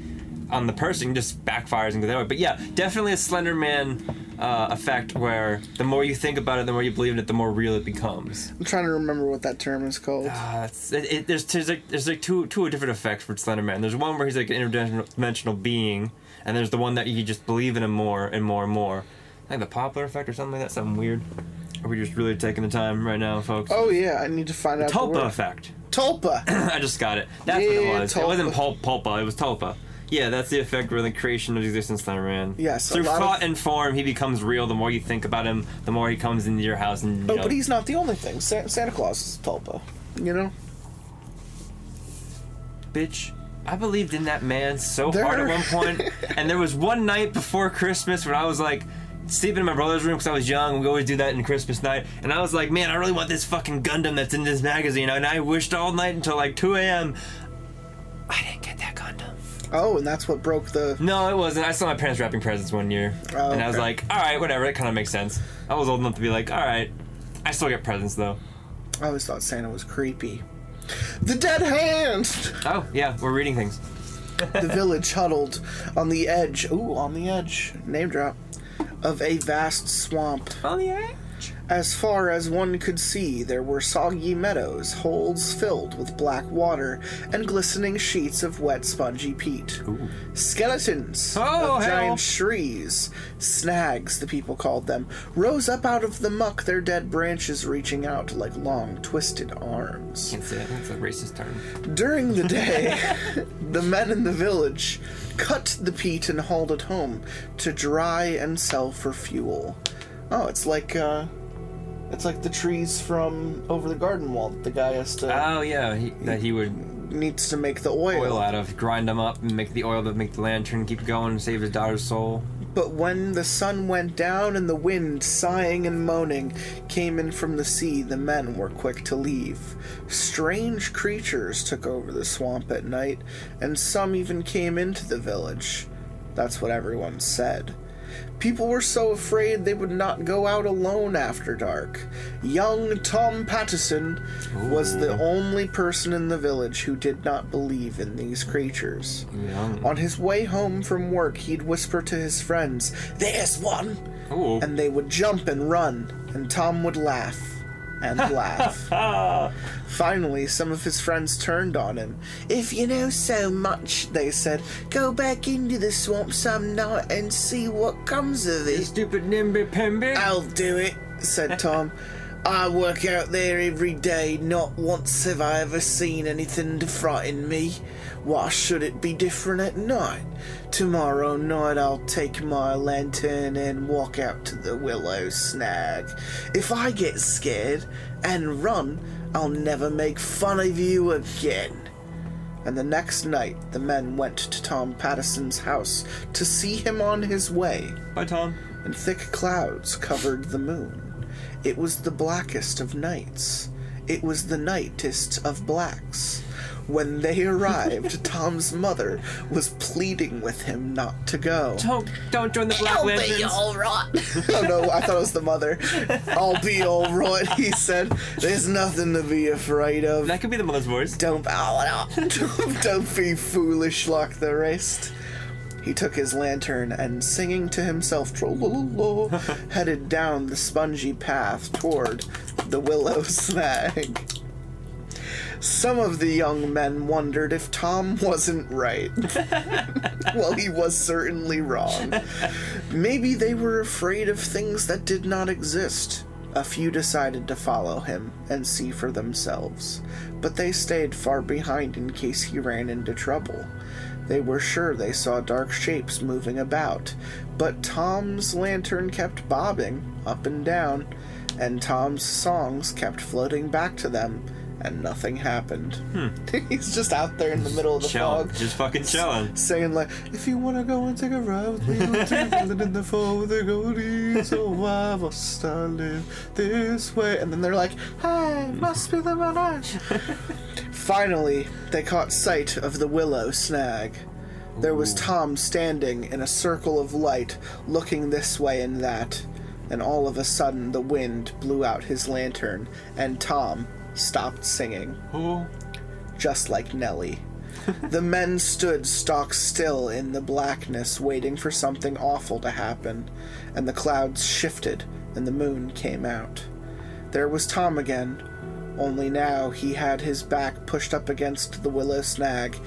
on the person just backfires and goes away. But yeah, definitely a Slender Man uh, effect where the more you think about it, the more you believe in it, the more real it becomes. I'm trying to remember what that term is called. Uh, it's, it, it, there's there's like there's like two two different effects for Slender Man. There's one where he's like an interdimensional being, and there's the one that you just believe in him more and more and more. Like the Pulpa effect or something like that. Something weird. Are we just really taking the time right now, folks? Oh yeah, I need to find out. the Tulpa word. effect. Tulpa. I just got it. That's what Yeah, it was. It wasn't pul- Pulpa. It was Tulpa. Yeah, that's the effect where the creation of existence Slender Man. Yes, Through lot of- thought and form, he becomes real. The more you think about him, the more he comes into your house and. You Oh, know, but he's not the only thing. Sa- Santa Claus is a Tulpa. You know. bitch. I believed in that man so There- hard at one point, and there was one night before Christmas when I was like sleeping in my brother's room because I was young. We always do that in Christmas night, and I was like, man, I really want this fucking Gundam that's in this magazine. And I wished all night until like 2 a.m. I didn't get that. Oh, and that's what broke the. No, it wasn't. I saw my parents wrapping presents one year, Oh, and I was okay. like, all right, whatever. It kind of makes sense. I was old enough to be like, all right. I still get presents though. I always thought Santa was creepy. The dead hand. Oh yeah, we're reading things. the village huddled on the edge. Ooh, on the edge. Name drop. Of a vast swamp. Oh yeah. As far as one could see, there were soggy meadows, holes filled with black water, and glistening sheets of wet, spongy peat. Skeletons Oh, of hell. giant trees, snags, the people called them, rose up out of the muck, their dead branches reaching out like long, twisted arms. Can't say. That's a racist term. During the day, the men in the village cut the peat and hauled it home to dry and sell for fuel. Oh, it's like uh it's like the trees from over the garden wall that the guy has to Oh yeah, he, that he would needs to make the oil. oil out of, grind them up, and make the oil that make the lantern keep going, and save his daughter's soul. But when the sun went down and the wind, sighing and moaning, came in from the sea, the men were quick to leave. Strange creatures took over the swamp at night, and some even came into the village. That's what everyone said. People were so afraid they would not go out alone after dark. Young Tom Pattison was the only person in the village who did not believe in these creatures. Young. On his way home from work, he'd whisper to his friends, There's one! Ooh. And they would jump and run, and Tom would laugh and laugh. Finally, some of his friends turned on him. If you know so much, they said, go back into the swamp some night and see what comes of it. Stupid nimby pimby. I'll do it, said Tom. I work out there every day. Not once have I ever seen anything to frighten me. Why should it be different at night? Tomorrow night I'll take my lantern and walk out to the willow snag. If I get scared and run, I'll never make fun of you again. And the next night, the men went to Tom Pattison's house to see him on his way Bye, Tom. and thick clouds covered the moon. It was the blackest of nights. It was the nightest of blacks. When they arrived, Tom's mother was pleading with him not to go. Don't don't join the Black I'll Lanterns. right. oh no, I thought it was the mother. I'll be all right, he said. There's nothing to be afraid of. That could be the mother's voice. Don't, don't, don't be foolish like the rest. He took his lantern and, singing to himself, "Trollololo," headed down the spongy path toward the willow snag. Some of the young men wondered if Tom wasn't right. well, he was certainly wrong. Maybe they were afraid of things that did not exist. A few decided to follow him and see for themselves, but they stayed far behind in case he ran into trouble. They were sure they saw dark shapes moving about, but Tom's lantern kept bobbing up and down, and Tom's songs kept floating back to them, and nothing happened. Hmm. He's just out there in the middle of the Chilling. fog, Just fucking chilling. saying like, "If you wanna go and take a ride with me, we'll take in the fall with the goatee. So why must I live this way?" And then they're like, "Hey, must be the man." Finally, they caught sight of the willow snag. There was Tom standing in a circle of light, looking this way and that. And all of a sudden, the wind blew out his lantern, and Tom stopped singing just like Nellie. the men stood stock still in the blackness, waiting for something awful to happen, and the clouds shifted and the moon came out. There was Tom again, only now he had his back pushed up against the willow snag,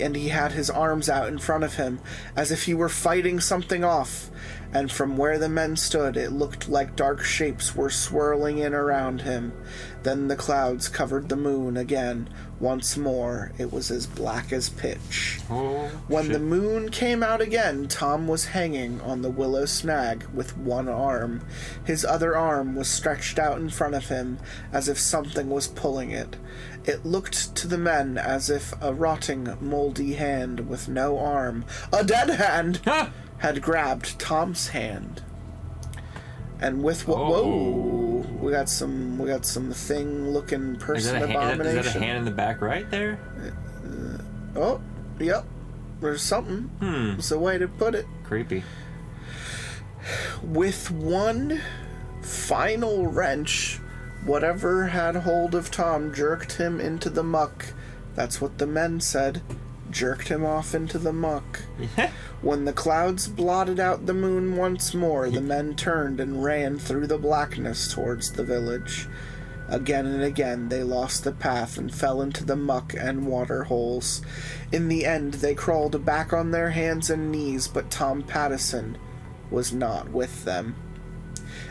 and he had his arms out in front of him, as if he were fighting something off. And from where the men stood, it looked like dark shapes were swirling in around him. Then the clouds covered the moon again. Once more, it was as black as pitch. Oh, When shit. the moon came out again, Tom was hanging on the willow snag with one arm. His other arm was stretched out in front of him, as if something was pulling it. It looked to the men as if a rotting, moldy hand with no arm, a dead hand! Had grabbed Tom's hand. And with what? Oh. Whoa! We got some. We got some thing-looking Is person that, a hand, is, that, abomination. is that a hand in the back right there? Oh, yep. There's something. Hmm. It's a way to put it. Creepy. With one final wrench, whatever had hold of Tom jerked him into the muck. That's what the men said. Jerked him off into the muck. When the clouds blotted out the moon once more, the men turned and ran through the blackness towards the village. Again and again they lost the path and fell into the muck and water holes. In the end, they crawled back on their hands and knees, but Tom Pattison was not with them.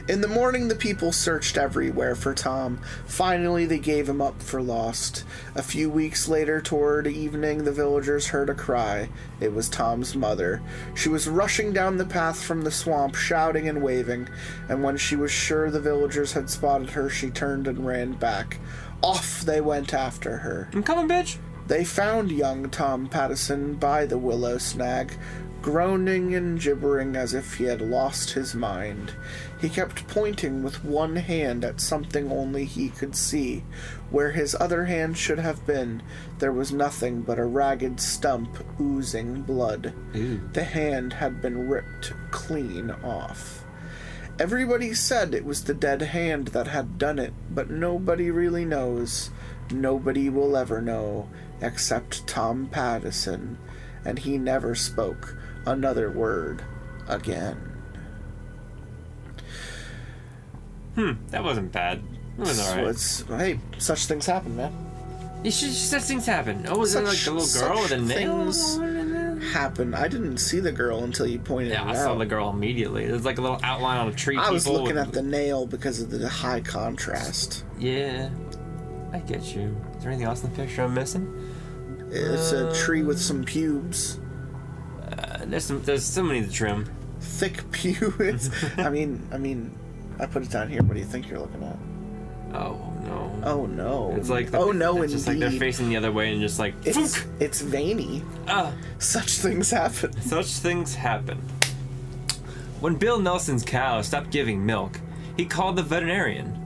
In the morning, the people searched everywhere for Tom. Finally, they gave him up for lost. A few weeks later, toward evening, the villagers heard a cry. It was Tom's mother. She was rushing down the path from the swamp, shouting and waving, and when she was sure the villagers had spotted her, she turned and ran back. Off they went after her. I'm coming, bitch. They found young Tom Pattison by the willow snag, groaning and gibbering as if he had lost his mind. He kept pointing with one hand at something only he could see. Where his other hand should have been, there was nothing but a ragged stump oozing blood. The hand had been ripped clean off. Everybody said it was the dead hand that had done it, but nobody really knows. Nobody will ever know, except Tom Pattison, and he never spoke another word again. That wasn't bad. It was So alright. it's hey, such things happen, man. You should such things happen. Oh, was it like Such- the little girl with a such nail? Happen. I didn't see the girl until you pointed out. Yeah, it I out. saw the girl immediately. There's like a little outline on a tree. I was looking at the nail because of the high contrast. Yeah, I get you. Is there anything else in the picture I'm missing? It's a tree with some pubes. Uh, there's some. There's so many to trim. thick pubes. I mean, I mean, I put it down here. What do you think you're looking at? Oh no. Oh no! It's like the, oh no, it's just like they're facing the other way and just like it's "Fook!" it's veiny. Ah, Such things happen. such things happen. When Bill Nelson's cow stopped giving milk, he called the veterinarian.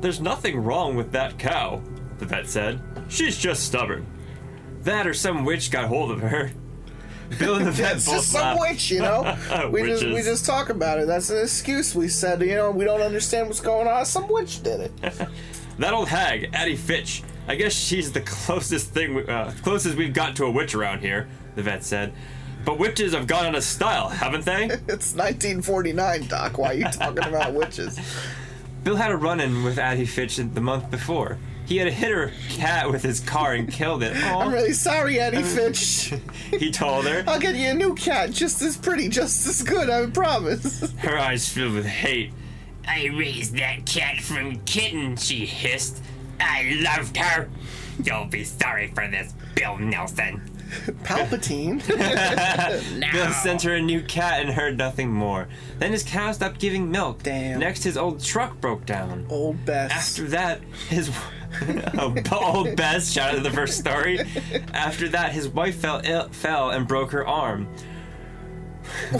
There's nothing wrong with that cow, the vet said. She's just stubborn. That or some witch got hold of her. Bill and the vet It's just some witch, you know. we just we just talk about it. That's an excuse. We said, you know, we don't understand what's going on. Some witch did it. That old hag, Addie Fitch. I guess she's the closest thing, we- uh, closest we've got to a witch around here. The vet said. But witches have gone out of style, haven't they? It's 1949, Doc. Why are you talking about witches? Bill had a run-in with Addie Fitch the month before. He had hit her cat with his car and killed it. I'm really sorry, Eddie Fitch. he told her. I'll get you a new cat, just as pretty, just as good. I promise. Her eyes filled with hate. I raised that cat from kitten, she hissed. I loved her. You'll be sorry for this, Bill Nelson. Palpatine. Bill sent her a new cat and heard nothing more. Then his cow stopped giving milk. Damn. Next, his old truck broke down. Old Bess. After that, his oh, old Bess shouted the first story. After that, his wife fell ill, fell and broke her arm.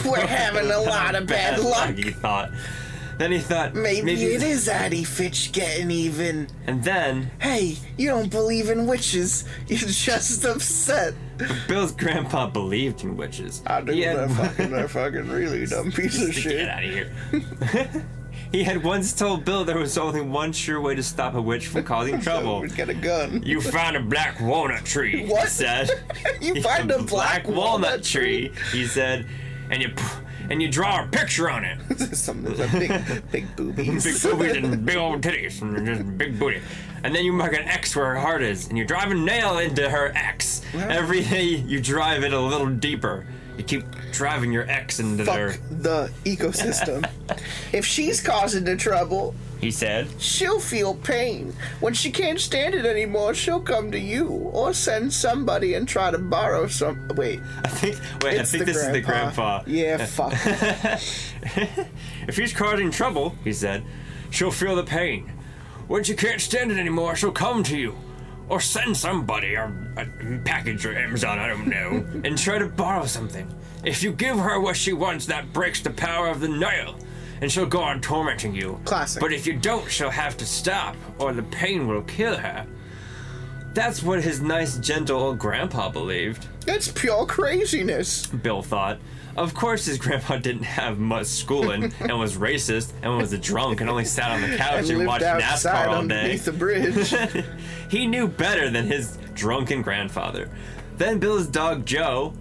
We're having a lot of bad luck. He thought. Then he thought Maybe, it is Addie Fitch getting even. And then Hey, you don't believe in witches. You're just upset. Bill's grandpa believed in witches. He had- fucking, they're fucking really dumb piece of shit. Get out of here. he had once told Bill there was only one sure way to stop a witch from causing trouble. We'd get a gun. You found a black walnut tree, he What? said. You find a black, walnut tree, he said, and you p- and you draw a picture on it. Some a big, big boobies. Big boobies and big old titties and just big booty. And then you mark an X where her heart is, and you drive a nail into her X. Every day you drive it a little deeper. You keep driving your X into Fuck there, the ecosystem. if she's causing the trouble, he said. she'll feel pain. When she can't stand it anymore, she'll come to you or send somebody and try to borrow some. Wait, I think, wait, I think this is the grandpa. grandpa. Yeah, fuck. If she's causing trouble, he said, she'll feel the pain. When she can't stand it anymore, she'll come to you. Or send somebody, or a package or Amazon, I don't know, and try to borrow something. If you give her what she wants, that breaks the power of the nail, and she'll go on tormenting you. Classic. But if you don't, she'll have to stop, or the pain will kill her. That's what his nice, gentle old grandpa believed. it's pure craziness. Bill thought. Of course, his grandpa didn't have much schooling and was racist and was a drunk and only sat on the couch And and, watched NASCAR all day. underneath the bridge. he knew better than his drunken grandfather. Then Bill's dog Joe,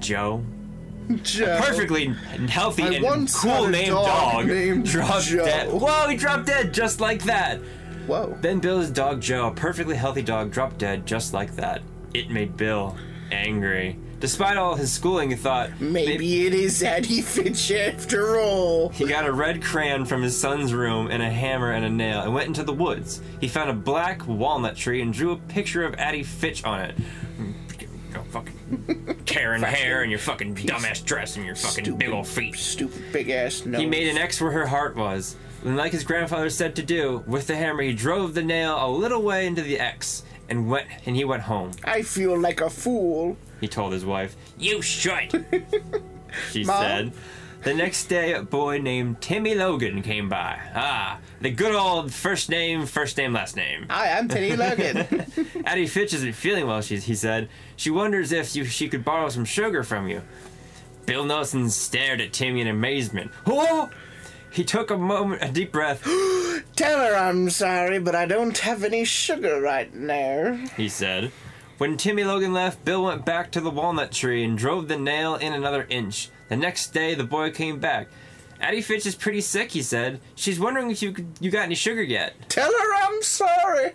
Joe, Joe. perfectly healthy I and once cool had a named dog dog, named dropped Joe. dead. Whoa, he dropped dead just like that. Whoa. Then Bill's dog Joe, a perfectly healthy dog, dropped dead just like that. It made Bill angry. Despite all his schooling, he thought Maybe it is Eddie Fitch after all. He got a red crayon from his son's room and a hammer and a nail and went into the woods. He found a black walnut tree and drew a picture of Addie Fitch on it. Fucking hair and your fucking dumbass dress and your fucking big old feet. Stupid big ass nose. He made an X where her heart was. And like his grandfather said to do, with the hammer he drove the nail a little way into the X. and went and he went home. I feel like a fool. He told his wife, "You should." she Mom? said. The next day, a boy named Timmy Logan came by. Ah, the good old first name, first name, last name. Hi, I'm Timmy Logan. Addie Fitch isn't feeling well, she, he said. She wonders if you, she could borrow some sugar from you. Bill Nelson stared at Timmy in amazement. Whoa! He took a moment, a deep breath. Tell her I'm sorry, but I don't have any sugar right now. he said. When Timmy Logan left, Bill went back to the walnut tree and drove the nail in another inch. The next day, the boy came back. Addie Fitch is pretty sick, he said. She's wondering if you you got any sugar yet. Tell her I'm sorry,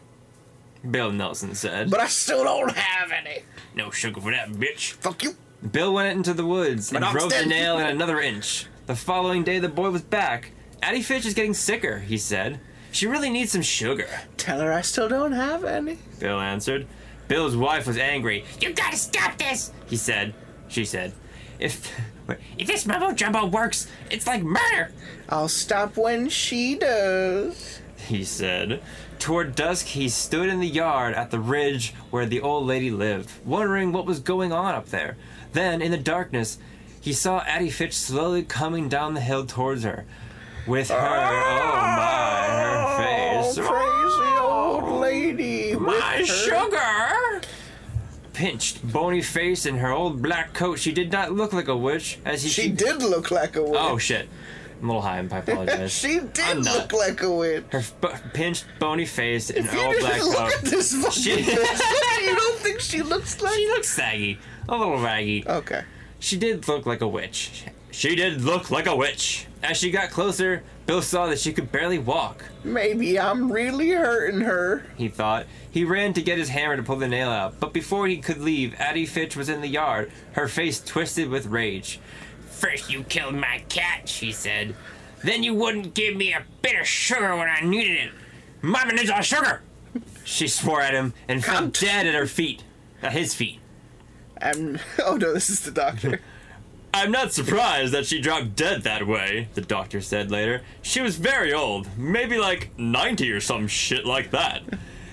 Bill Nelson said. but I still don't have any. no sugar for that, bitch. Fuck you. Bill went into the woods and drove the nail in another inch. The following day, the boy was back. Addie Fitch is getting sicker, he said. She really needs some sugar, Tell her I still don't have any. Bill answered. Bill's wife was angry. You gotta stop this, he said. She said, If if this mumbo jumbo works, it's like murder, I'll stop when she does. he said. Toward dusk, he stood in the yard at the ridge where the old lady lived, wondering what was going on up there. Then, in the darkness, he saw Addie Fitch slowly coming down the hill towards her. With her, oh my, her oh, face. Oh, crazy old lady. with My sugar! Pinched, bony face and her old black coat, she did not look like a witch, as he. She did look like a oh, witch. Oh shit! I'm a little high. I apologize. she did look like a witch. Her b- pinched, bony face and old black look at coat. this fucking She- you don't think she looks like? She looks saggy, a little raggy. Okay. She did look like a witch. She did look like a witch. As she got closer, Bill saw that she could barely walk. Maybe I'm really hurting her. he thought. He ran to get his hammer to pull the nail out, but before he could leave, Addie Fitch was in the yard, her face twisted with rage. First you killed my cat, she said. Then you wouldn't give me a bit of sugar when I needed it. Mama needs our sugar! She swore at him and fell dead at her feet. At his feet. I'm. Um, oh no, this is the doctor. I'm not surprised that she dropped dead that way, the doctor said later. She was very old, maybe like 90 or some shit like that.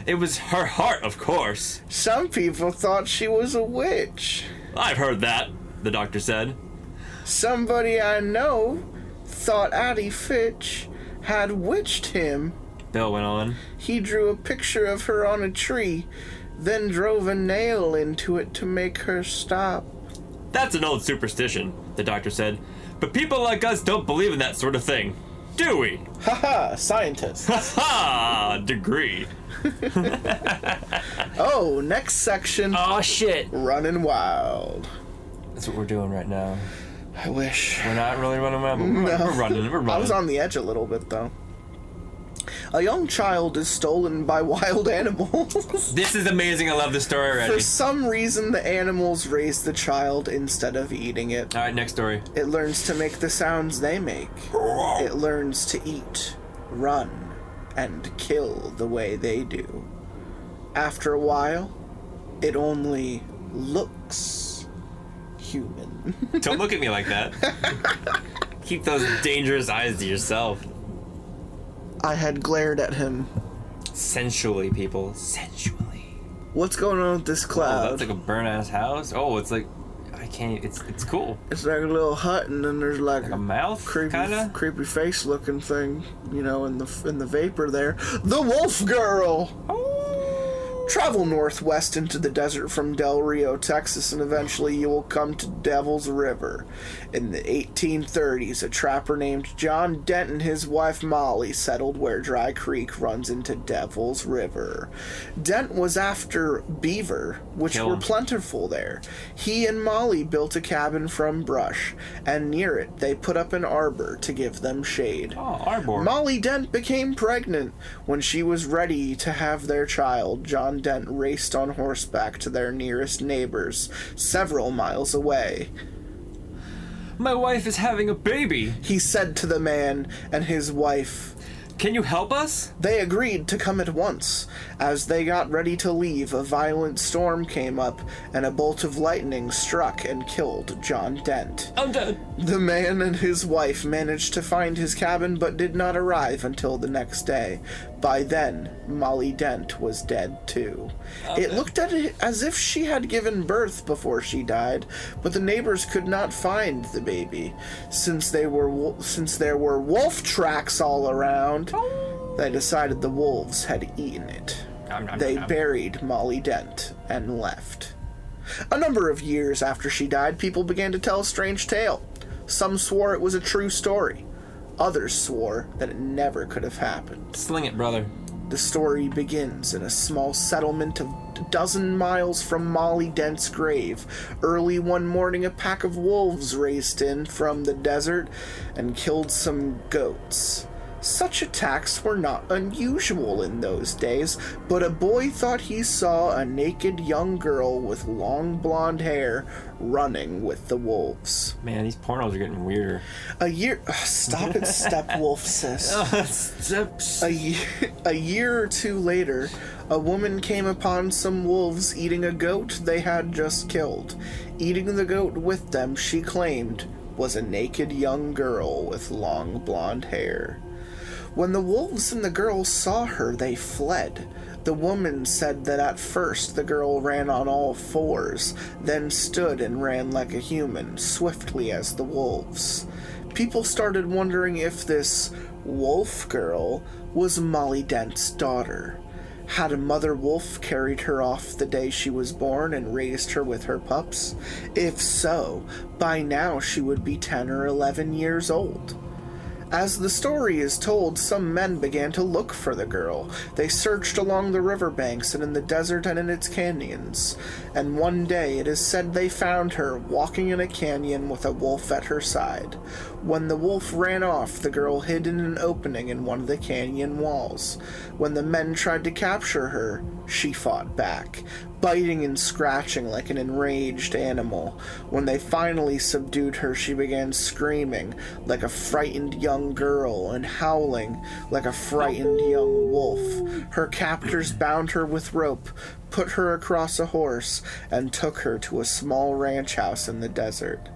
It was her heart, of course. Some people thought she was a witch. I've heard that, the doctor said. Somebody I know thought Addie Fitch had witched him. Bill went on. He drew a picture of her on a tree, then drove a nail into it to make her stop. That's an old superstition, the doctor said. But people like us don't believe in that sort of thing. Do we? Haha, scientist. Ha! Degree. oh, next section Oh shit. Running Wild. That's what we're doing right now. I wish. We're not really running around, but No. we're running. We're running. I was on the edge a little bit though. A young child is stolen by wild animals. This is amazing. I love this story already. For some reason, the animals raise the child instead of eating it. All right, next story. It learns to make the sounds they make. It learns to eat, run, and kill the way they do. After a while, it only looks human. Don't look at me like that. Keep those dangerous eyes to yourself. I had glared at him. Sensually, people. Sensually. What's going on with this Oh, cloud? that's like a burn ass house. Oh, it's like I can't. It's it's cool. it's like a little hut, and then there's like, A mouth, creepy, kinda. creepy face looking thing, you know, in the in the vapor there. The Wolf Girl. Oh. Travel northwest into the desert from Del Rio, Texas, and eventually you will come to Devil's River. In the 1830s, a trapper named John Dent and his wife Molly settled where Dry Creek runs into Devil's River. Dent was after beaver, which Kill were plentiful there. He and Molly built a cabin from brush, and near it they put up an arbor to give them shade. Oh, Arbor. Molly Dent became pregnant. When she was ready to have their child, John Dent raced on horseback to their nearest neighbors, several miles away. My wife is having a baby. He said to the man and his wife, Can you help us? They agreed to come at once. As they got ready to leave, a violent storm came up, and a bolt of lightning struck and killed John Dent. I'm dead. The man and his wife managed to find his cabin but did not arrive until the next day. By then, Molly Dent was dead too. Oh, it looked at it as if she had given birth before she died, but the neighbors could not find the baby since they were since there were wolf tracks all around. Oh. They decided the wolves had eaten it. Nom, nom, They nom. buried Molly Dent and left. A number of years after she died, people began to tell a strange tale. Some swore it was a true story. Others swore that it never could have happened. Sling it, brother. The story begins in a small settlement of a dozen miles from Molly Dent's grave. Early one morning, a pack of wolves raced in from the desert and killed some goats. Such attacks were not unusual in those days, but a boy thought he saw a naked young girl with long blonde hair running with the wolves. Man, these pornos are getting weirder. A year. Stop it, Stepwolf, sis. Oh, Steps. A year, a year or two later, a woman came upon some wolves eating a goat they had just killed. Eating the goat with them, she claimed, was a naked young girl with long blonde hair. When the wolves and the girl saw her, they fled. The woman said that at first the girl ran on all fours, then stood and ran like a human, swiftly as the wolves. People started wondering if this wolf girl was Molly Dent's daughter. Had a mother wolf carried her off the day she was born and raised her with her pups? If so, by now she would be 10 or 11 years old. As the story is told, some men began to look for the girl. They searched along the riverbanks and in the desert and in its canyons. And one day it is said they found her walking in a canyon with a wolf at her side. When the wolf ran off, the girl hid in an opening in one of the canyon walls. When the men tried to capture her, she fought back, biting and scratching like an enraged animal. When they finally subdued her, she began screaming like a frightened young girl and howling like a frightened young wolf. Her captors bound her with rope, put her across a horse, and took her to a small ranch house in the desert.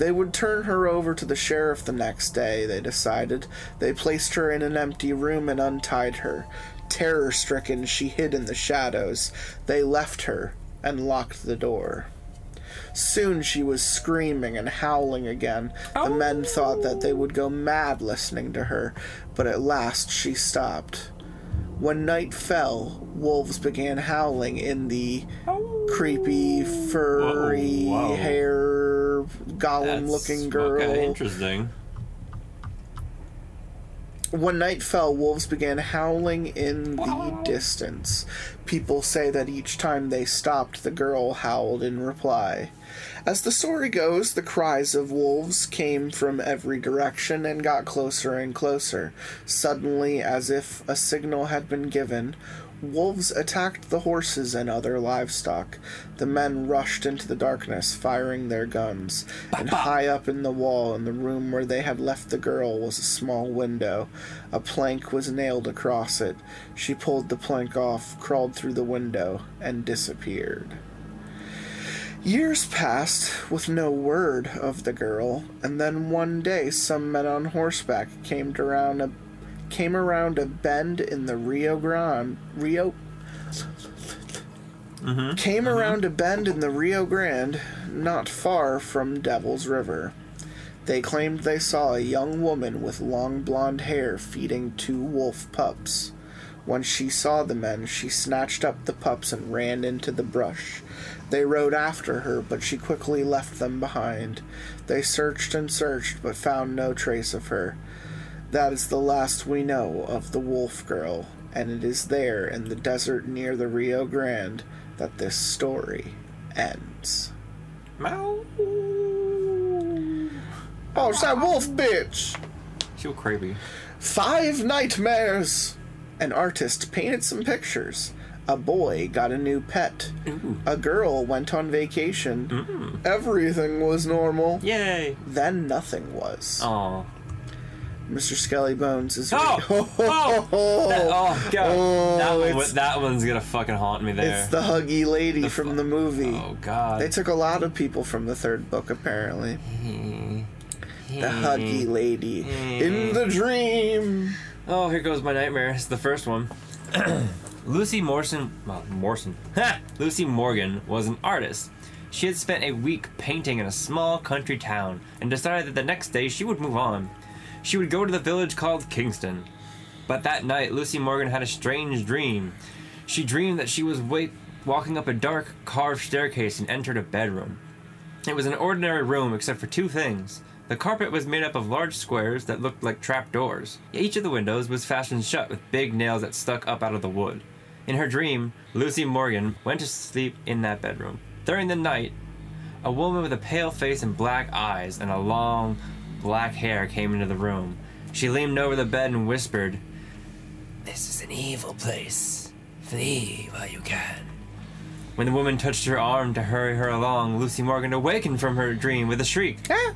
They would turn her over to the sheriff the next day, they decided. They placed her in an empty room and untied her. Terror stricken, she hid in the shadows. They left her and locked the door. Soon she was screaming and howling again. The men oh. thought that they would go mad listening to her, but at last she stopped. When night fell, wolves began howling in the oh. creepy, furry, Whoa, Whoa. hair, golem looking girl. Okay, interesting. When night fell, wolves began howling in the distance. People say that each time they stopped, the girl howled in reply. As the story goes, the cries of wolves came from every direction and got closer and closer. Suddenly, as if a signal had been given, wolves attacked the horses and other livestock. The men rushed into the darkness, firing their guns. And high up in the wall, in the room where they had left the girl, was a small window. A plank was nailed across it. She pulled the plank off, crawled through the window, and disappeared. Years passed with no word of the girl, and then one day some men on horseback came to around a came around a bend in the Rio Grande Rio mm-hmm. came mm-hmm. around a bend in the Rio Grande, not far from Devil's River. They claimed they saw a young woman with long blonde hair feeding two wolf pups. When she saw the men, she snatched up the pups and ran into the brush. They rode after her, but she quickly left them behind. They searched and searched, but found no trace of her. That is the last we know of the wolf girl, and it is there in the desert near the Rio Grande that this story ends. Meow. Oh, it's that wolf bitch! So crazy. Five nightmares! An artist painted some pictures. A boy got a new pet. A girl went on vacation. Mm. Everything was normal. Yay. Then nothing was. Oh. Mr. SkellyBones is. Oh! oh! Oh! That- oh god, Oh, that, one, that one's gonna fucking haunt me there. It's the huggy lady from the movie. oh god. They took a lot of people from the third book, apparently. Hmm. The huggy hmm. lady hmm. in the dream. Oh, here goes my nightmare. It's the first one. Lucy Morrison, well, Morrison! Lucy Morgan was an artist. She had spent a week painting in a small country town and decided that the next day she would move on. She would go to the village called Kingston. But that night, Lucy Morgan had a strange dream. She dreamed that she was wait- walking up a dark, carved staircase and entered a bedroom. It was an ordinary room except for two things. The carpet was made up of large squares that looked like trapdoors. Each of the windows was fastened shut with big nails that stuck up out of the wood. In her dream, Lucy Morgan went to sleep in that bedroom. During the night, a woman with a pale face and black eyes and a long black hair came into the room. She leaned over the bed and whispered, This is an evil place. Flee while you can. When the woman touched her arm to hurry her along, Lucy Morgan awakened from her dream with a shriek. Ah,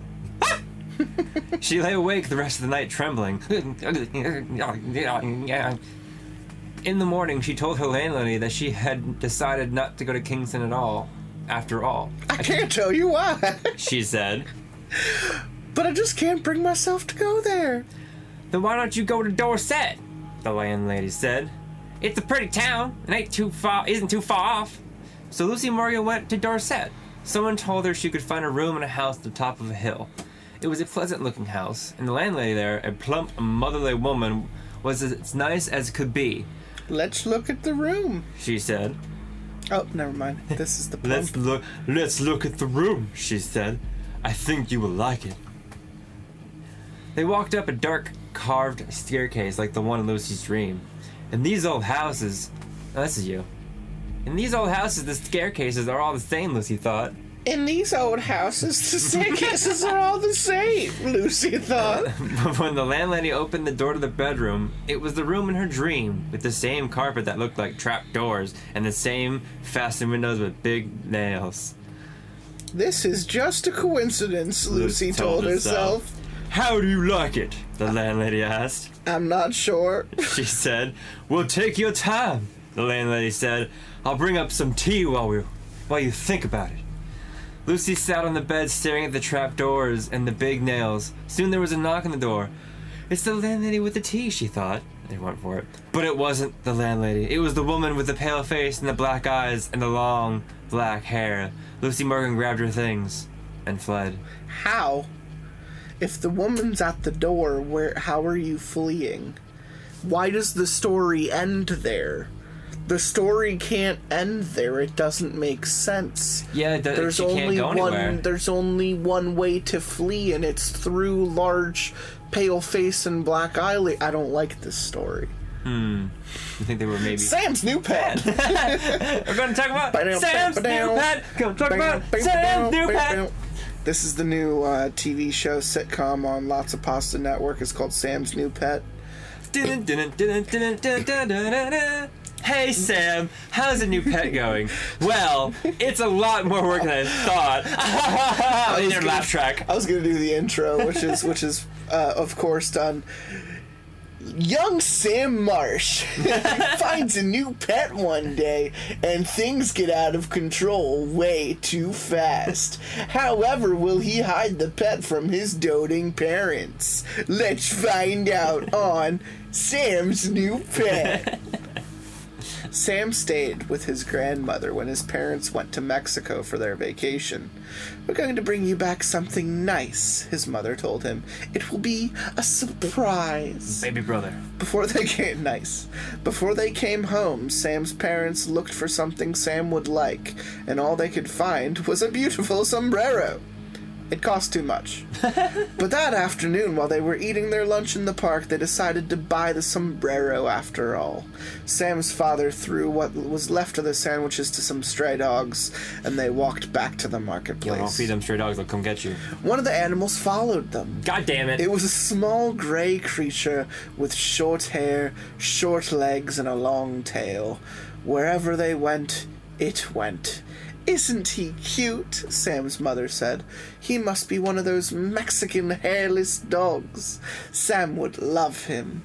She lay awake the rest of the night trembling. In the morning, she told her landlady that she had decided not to go to Kingston at all. After all, I can't tell you why, she said, but I just can't bring myself to go there. Then why don't you go to Dorset? The landlady said. It's a pretty town and ain't too far isn't too far off. So Lucy Morgan went to Dorset. Someone told her she could find a room in a house at the top of a hill. It was a pleasant looking house, and the landlady there, a plump, motherly woman, was as nice as could be. Let's look at the room. She said. Oh, never mind. This is the Let's look let's look at the room, she said. I think you will like it. They walked up a dark carved staircase like the one in Lucy's dream. In these old houses oh, this is you. In these old houses the staircases are all the same, Lucy thought. In these old houses, the staircases are all the same. Lucy thought. But when the landlady opened the door to the bedroom, it was the room in her dream, with the same carpet that looked like trap doors and the same fastened windows with big nails. This is just a coincidence, Lucy told herself. How do you like it? The landlady asked. I'm not sure. She said, We'll take your time. The landlady said, I'll bring up some tea while we while you think about it. Lucy sat on the bed staring at the trap doors and the big nails. Soon there was a knock on the door. It's the landlady with the tea, she thought. They went for it. But it wasn't the landlady. It was the woman with the pale face and the black eyes and the long black hair. Lucy Morgan grabbed her things and fled. How? If the woman's at the door, where how are you fleeing? Why does the story end there? The story can't end there. It doesn't make sense. Yeah, the, There's only one anywhere. there's only one way to flee and it's through large pale face and black eyelid. I don't like this story. Hmm. I think they were maybe. Sam's new pet. We're going to talk about Sam's new pet. To talk about Sam's new pet. This is the new uh, TV show sitcom on Lotsa Pasta Network. It's called Sam's New Pet. Hey Sam, how's the new pet going? Well, it's a lot more work than I thought. I was gonna, laugh track. I was gonna do the intro, which is which is uh, of course done Young Sam Marsh finds a new pet one day, and things get out of control way too fast. However, will he hide the pet from his doting parents? Let's find out on Sam's New Pet. Sam stayed with his grandmother when his parents went to Mexico for their vacation. We're going to bring you back something nice, his mother told him. It will be a surprise. Baby brother. Before they came nice. Before they came home, Sam's parents looked for something Sam would like, and all they could find was a beautiful sombrero. It cost too much. but that afternoon, while they were eating their lunch in the park, they decided to buy the sombrero after all. Sam's father threw what was left of the sandwiches to some stray dogs, and they walked back to the marketplace. Don't feed them stray dogs, they'll come get you. One of the animals followed them. God damn it. It was a small gray creature with short hair, short legs, and a long tail. Wherever they went, it went. Isn't he cute? Sam's mother said. He must be one of those Mexican hairless dogs. Sam would love him.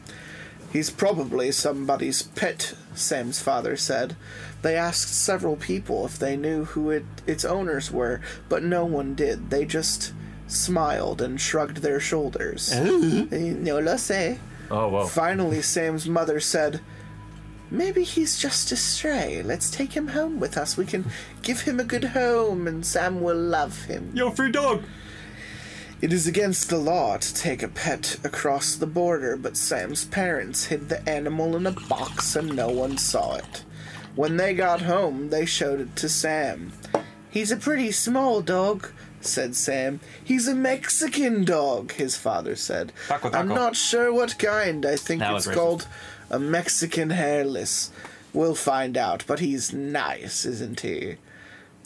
He's probably somebody's pet, Sam's father said. They asked several people if they knew who it, its owners were, but no one did. They just smiled and shrugged their shoulders. No lo sé. Oh, whoa. Finally, Sam's mother said, Maybe he's just a stray. Let's take him home with us. We can give him a good home, and Sam will love him. Yo, free dog! It is against the law to take a pet across the border, but Sam's parents hid the animal in a box and no one saw it. When they got home, they showed it to Sam. He's a pretty small dog, said Sam. He's a Mexican dog, his father said. Taco, I'm not sure what kind. I think That it's called a Mexican hairless. We'll find out, but he's nice, isn't he?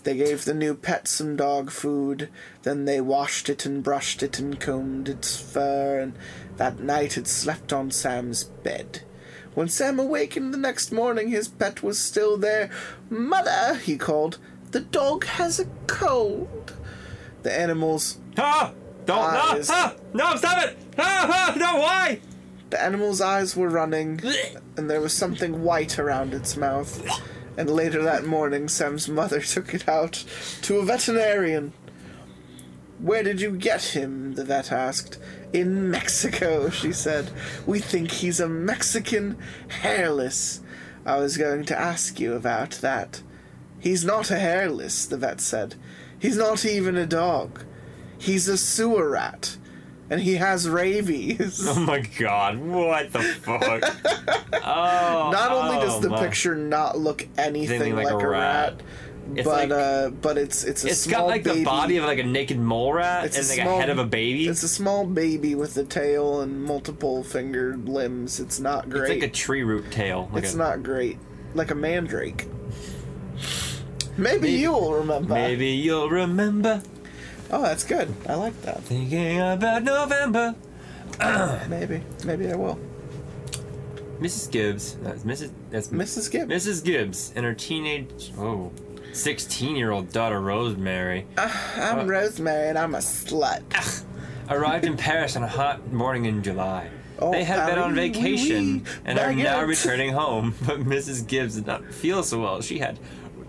They gave the new pet some dog food, then they washed it and brushed it and combed its fur, and that night it slept on Sam's bed. When Sam awakened the next morning, his pet was still there. Mother, he called, the dog has a cold. The animal's Ah! Don't, Eyes. no! Ah! No, stop it! Ah! ah no, why? The animal's eyes were running, and there was something white around its mouth. And later that morning, Sam's mother took it out to a veterinarian. Where did you get him? the vet asked. In Mexico, she said. We think he's a Mexican hairless. I was going to ask you about that. He's not a hairless, the vet said. He's not even a dog. He's a sewer rat. And he has rabies. Oh my god, what the fuck? oh, Not only does oh the my- picture not look anything Anything like, a rat, It's but like- uh, but it's it's a It's small got like baby. the body of like a naked mole rat It's and a like small- a head of a baby. It's a small baby with a tail and multiple fingered limbs. It's not great. It's like a tree root tail. Like it's a, not great. Like a mandrake. Maybe, you'll remember. Maybe you'll remember Oh, that's good. I like that. thinking about November. Maybe. Maybe I will. Mrs. Gibbs. That's Mrs. That's Mrs. Gibbs. Mrs. Gibbs and her teenage, oh, 16 year old daughter Rosemary I'm Uh, Rosemary and I'm a slut. arrived in Paris on a hot morning in July. Oh, they had been on vacation oui, and are now returning home, but Mrs. Gibbs did not feel so well. She had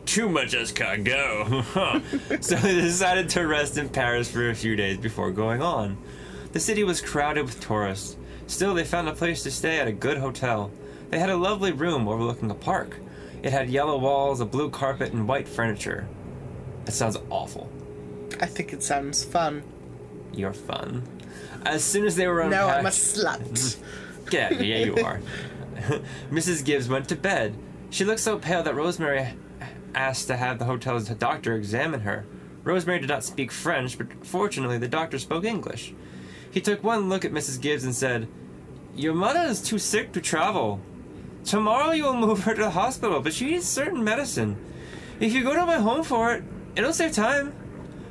too much as escargot. so they decided to rest in Paris for a few days before going on. The city was crowded with tourists. Still, they found a place to stay at a good hotel. They had a lovely room overlooking a park. It had yellow walls, a blue carpet, and white furniture. That sounds awful. I think it sounds fun. You're fun. As soon as they were Now unpacked, I'm a slut. yeah, yeah, you are. Mrs. Gibbs went to bed. She looked so pale that Rosemary asked to have the hotel's doctor examine her. Rosemary did not speak French, but fortunately the doctor spoke English. He took one look at Mrs. Gibbs and said, Your mother is too sick to travel. Tomorrow you will move her to the hospital, but she needs certain medicine. If you go to my home for it, it'll save time.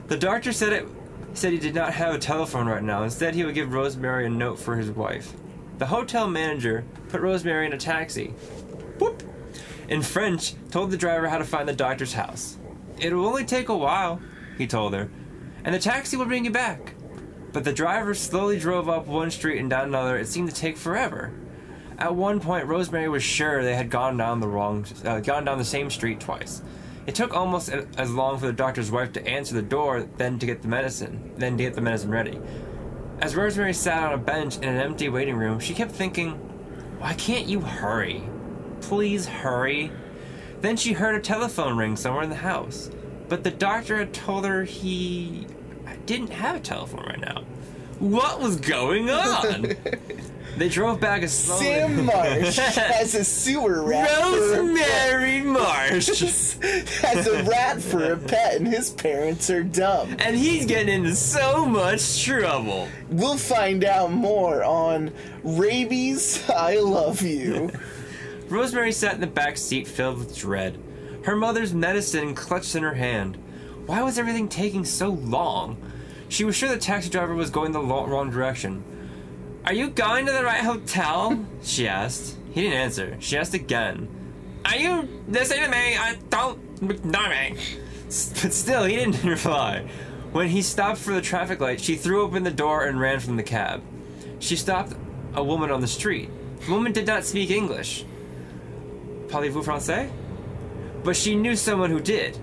The doctor said it said he did not have a telephone right now. Instead, he would give Rosemary a note for his wife. The hotel manager put Rosemary in a taxi. Whoop! In French, told the driver how to find the doctor's house. It will only take a while, he told her, and the taxi will bring you back. But the driver slowly drove up one street and down another. It seemed to take forever. At one point, Rosemary was sure they had gone down the wrong, uh, gone down the same street twice. It took almost as long for the doctor's wife to answer the door, then to get the medicine, then to get the medicine ready. As Rosemary sat on a bench in an empty waiting room, she kept thinking, "Why can't you hurry? Please hurry." Then she heard a telephone ring somewhere in the house, but the doctor had told her he didn't have a telephone right now. What was going on? they drove back as slowly. Sam Marsh has a sewer rat. a Rosemary Marsh. has a rat for a pet, and his parents are dumb. and he's getting into so much trouble. We'll find out more on Rabies. I love you. Rosemary sat in the back seat filled with dread. Her mother's medicine clutched in her hand. Why was everything taking so long? She was sure the taxi driver was going the wrong direction. Are you going to the right hotel? she asked. He didn't answer. She asked again. Are you listening to me? I don't know me. But still, he didn't reply. When he stopped for the traffic light, she threw open the door and ran from the cab. She stopped a woman on the street. The woman did not speak English. Parlez-vous français? But she knew someone who did.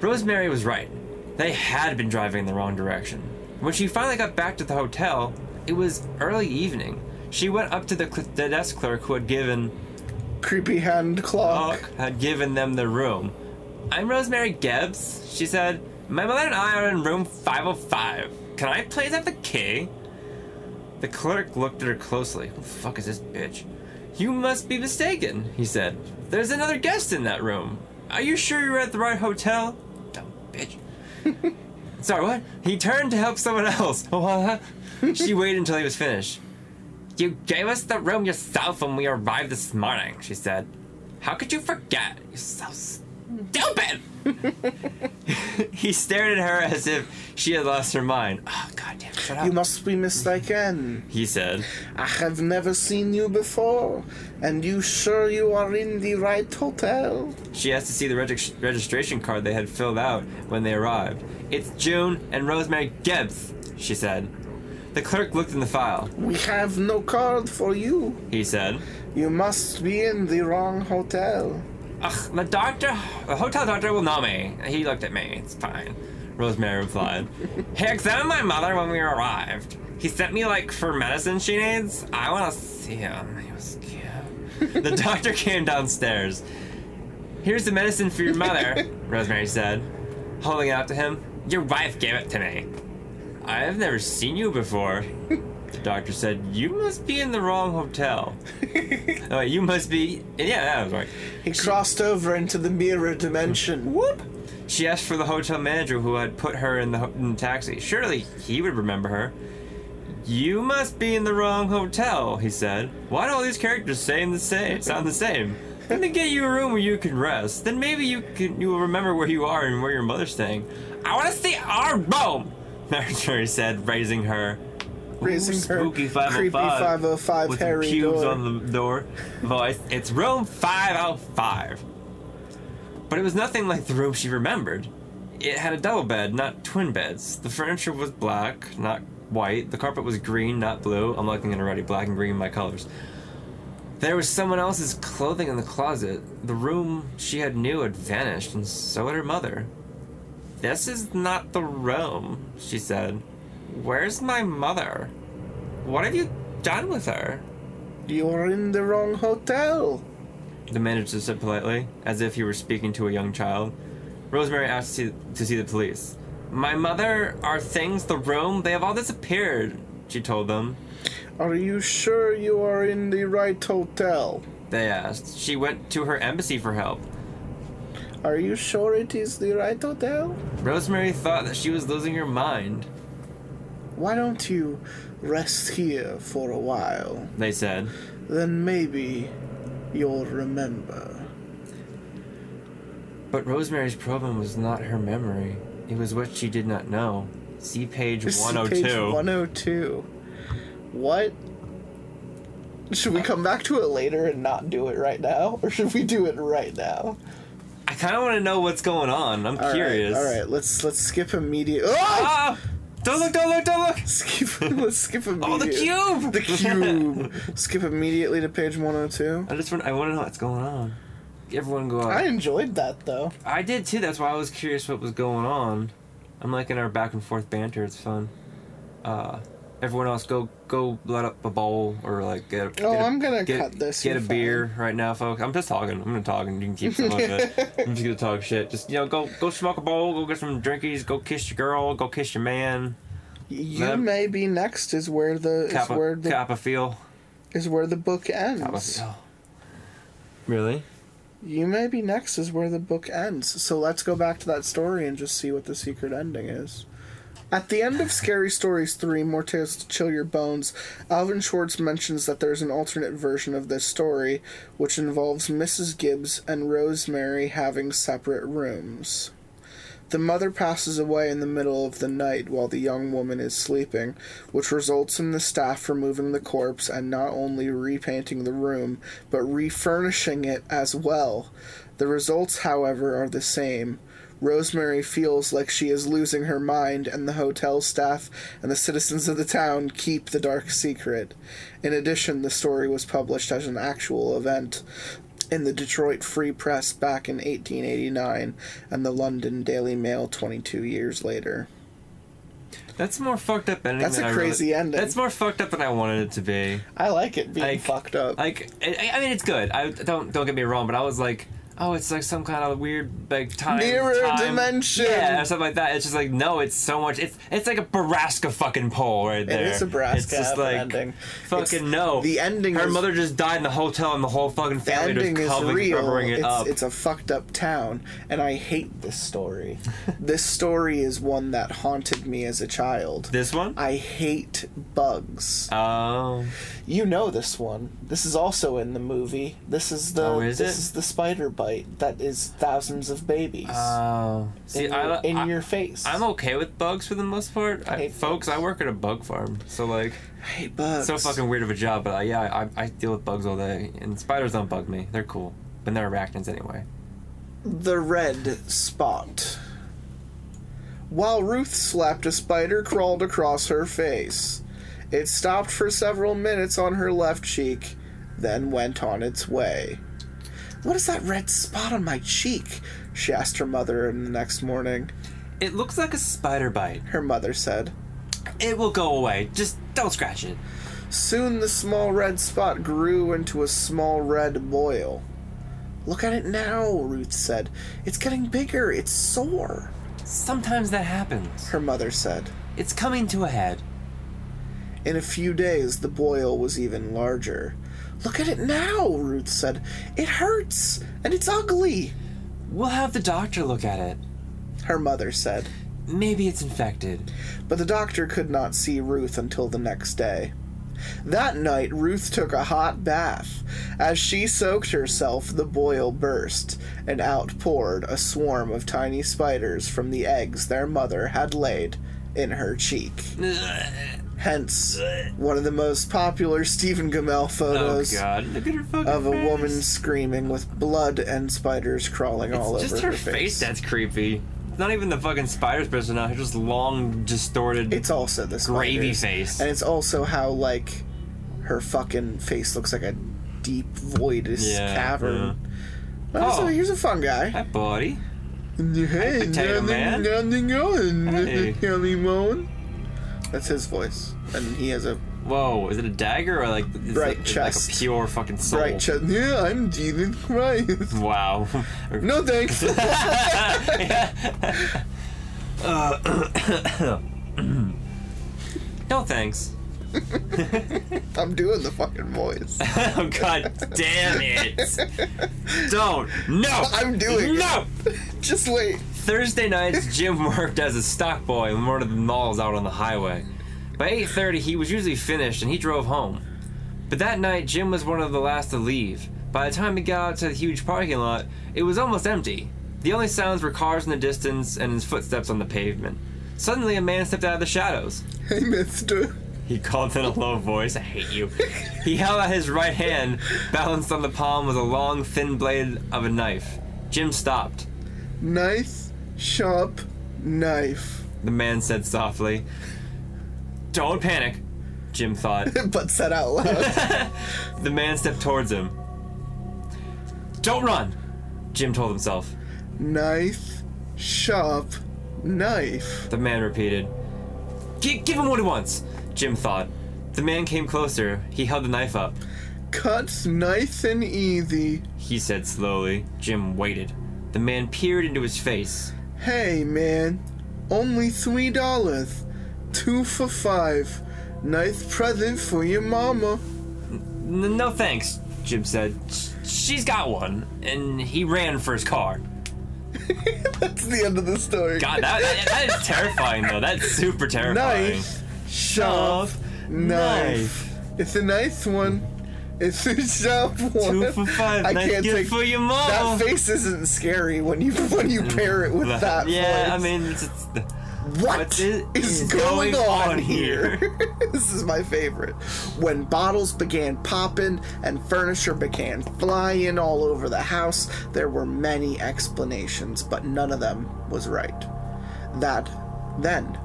Rosemary was right. They had been driving in the wrong direction. When she finally got back to the hotel, it was early evening. She went up to the, cl- the desk clerk who had given Creepy hand clock. Had given them the room. I'm Rosemary Gibbs, she said. My mother and I are in room 505. Can I please have the key? The clerk looked at her closely. Who the fuck is this bitch? You must be mistaken, he said. There's another guest in that room. Are you sure you're at the right hotel? Dumb bitch. Sorry, what? He turned to help someone else. She waited until he was finished. You gave us the room yourself when we arrived this morning, she said. How could you forget? You're so stupid! he stared at her as if she had lost her mind. Oh, goddamn, shut up. You must be mistaken. he said. I have never seen you before. And you sure you are in the right hotel? She asked to see the reg- registration card they had filled out when they arrived. It's June and Rosemary Gibbs, she said. The clerk looked in the file. We have no card for you. He said. You must be in the wrong hotel. Ugh, the doctor, the hotel doctor will know me. He looked at me. It's fine. Rosemary replied. he examined my mother when we arrived. He sent me like for medicine she needs. I want to see him. He was cute. the doctor came downstairs. Here's the medicine for your mother, Rosemary said, holding it out to him. Your wife gave it to me. I have never seen you before. The doctor said, You must be in the wrong hotel. oh, wait, you must be. Yeah, that was right. He crossed over into the mirror dimension. Hmm. Whoop! She asked for the hotel manager who had put her in the, ho- in the taxi. Surely he would remember her. You must be in the wrong hotel, he said. Why do all these characters saying the same, sound the same? Let me get you a room where you can rest. Then maybe you can you will remember where you are and where your mother's staying. I want to see our room, Marjorie said, raising her. Raising her spooky 505 creepy 505 with Harry pubes door. on the door voice. It's room 505. But it was nothing like the room she remembered. It had a double bed, not twin beds. The furniture was black, not white. The carpet was green, not blue. I'm looking at already. Black and green, my colors. There was someone else's clothing in the closet. The room she had knew had vanished, and so had her mother. This is not the room, she said. Where's my mother? What have you done with her? You are in the wrong hotel. The manager said politely, as if he were speaking to a young child. Rosemary asked to see, to see the police. My mother, our things, the room, they have all disappeared, she told them. Are you sure you are in the right hotel? They asked. She went to her embassy for help. Are you sure it is the right hotel? Rosemary thought that she was losing her mind, Why don't you rest here for a while? they said. Then maybe you'll remember. But Rosemary's problem was not her memory. It was what she did not know. See page This is 102. Page 102. What? Should we come back to it later and not do it right now? Or should we do it right now? I kind of want to know what's going on. I'm All right, curious. All right, let's let's skip immediate. Oh! Ah! Don't look, don't look, don't look! Skip. let's skip immediately. Oh, the cube! The cube. skip immediately to page 102. I just want, I want to know what's going on. Everyone go out. I enjoyed that though. I did too. That's why I was curious what was going on. I'm liking our back and forth banter. It's fun. Uh, everyone else, go go let up a bowl or like get. A, oh, get Oh, a- I'm gonna get, cut this, Get a beer right now, folks. I'm just talking. I'm gonna talk and you can keep some of it. I'm just gonna talk shit. Just you know, go go smoke a bowl. Go get some drinkies. Go kiss your girl. Go kiss your man. You That- may be next is where the is where the Kappa feel. is where the book Kappa ends. feel. Really? You may be next is where the book ends. So let's go back to that story and just see what the secret ending is. At the end of Scary Stories 3, More Tales to Chill Your Bones, Alvin Schwartz mentions that there's an alternate version of this story, which involves Mrs. Gibbs and Rosemary having separate rooms. The mother passes away in the middle of the night while the young woman is sleeping, which results in the staff removing the corpse and not only repainting the room, but refurnishing it as well. The results, however, are the same. Rosemary feels like she is losing her mind, and the hotel staff and the citizens of the town keep the dark secret. In addition, the story was published as an actual event in the Detroit Free Press back in 1889 and the London Daily Mail 22 years later. That's more fucked up ending. That's than a I really- crazy ending. That's more fucked up than I wanted it to be. I like it being Like- fucked up. Like, I, I mean, it's good. I don't don't get me wrong, but I was like, oh, it's like some kind of weird like time Mirror time- dimension. yeah, or something like that. It's just like no, it's so much. It's it's like a Baraska fucking pole right there. is a Baraska It's just like ending. fucking It's- no. the ending Her is- mother just died in the hotel, and the whole fucking the family ending just is covering, real. covering it It's, up. it's a fucked up town, and I hate this story. this story is one that haunted me as a child. this one. I hate bugs. Oh, You know this one. This is also in the movie. This is the Oh, is this it? is the spider bite that is thousands of babies oh. See, in, your, in I, your face. I'm okay with bugs for the most part. I, hate folks, I work at a bug farm, so like. I hate bugs. so fucking weird of a job, but uh, yeah, I, I deal with bugs all day, and spiders don't bug me. They're cool, but they're arachnids anyway. The red spot. While Ruth slapped a spider crawled across her face. It stopped for several minutes on her left cheek, then went on its way. What is that red spot on my cheek? She asked her mother the next morning. It looks like a spider bite. Her mother said. It will go away. Just don't scratch it. Soon the small red spot grew into a small red boil. Look at it now, Ruth said. It's getting bigger. It's sore, Sometimes that happens. her mother said. It's coming to a head. In a few days, the boil was even larger. Look at it now, Ruth said. It hurts, and it's ugly, We'll have the doctor look at it. her mother said. Maybe it's infected. But the doctor could not see Ruth until the next day. That night, Ruth took a hot bath. As she soaked herself, the boil burst, and out poured a swarm of tiny spiders from the eggs their mother had laid in her cheek. Hence, one of the most popular Stephen Gammell Oh photos god, look at her fucking of a face. woman screaming with blood and spiders crawling all It's just over her her face that's creepy. It's not even the fucking spider's person now. It's just long, distorted. It's also the Gravy face. and it's also how like her fucking face looks like a deep voidous Yeah, uh-huh. cavern. Oh, so Oh. here's a fun guy. Hi, buddy. Hey, Potato Man. nothing going, Hey. Kelly Moan. That's his voice, and he has a Whoa, is it a dagger or like is Bright it, chest. like a pure fucking soul? bright chest. Yeah, I'm Jesus Christ. Wow. No thanks. no thanks. I'm doing the fucking voice. oh god damn it! Don't. No. I'm doing it. No. Just wait. Thursday nights, Jim worked as a stock boy in one of the malls out on the highway. By 8:30, he was usually finished and he drove home. But that night, Jim was one of the last to leave. By the time he got out to the huge parking lot, it was almost empty. The only sounds were cars in the distance and his footsteps on the pavement. Suddenly, a man stepped out of the shadows. Hey, Mister. He called in a low voice, I hate you. He held out his right hand, balanced on the palm was a long, thin blade of a knife. Jim stopped. Nice, sharp knife. The man said softly. Don't panic, Jim thought. but said out loud. The man stepped towards him. Don't run, Jim told himself. Knife, sharp knife. The man repeated. "Gi- give him what he wants, Jim thought. The man came closer. He held the knife up. Cuts nice and easy. He said slowly. Jim waited. The man peered into his face. Hey, man. Only three dollars. Two for five. Nice present for your mama. "N- No thanks, Jim said. She's got one. And he ran for his car. That's the end of the story. God, that, that, that is terrifying, though. That's super terrifying. Nice, sharp knife. It's a nice one. It's sharp one. Two for five. I can't gift take for your mom. that face isn't scary when you when you pair it with mm. that yeah, voice. I mean, it's, it's, What is, is going, going on, on here? this is my favorite. When bottles began popping and furniture began flying all over the house, there were many explanations, but none of them was right. That then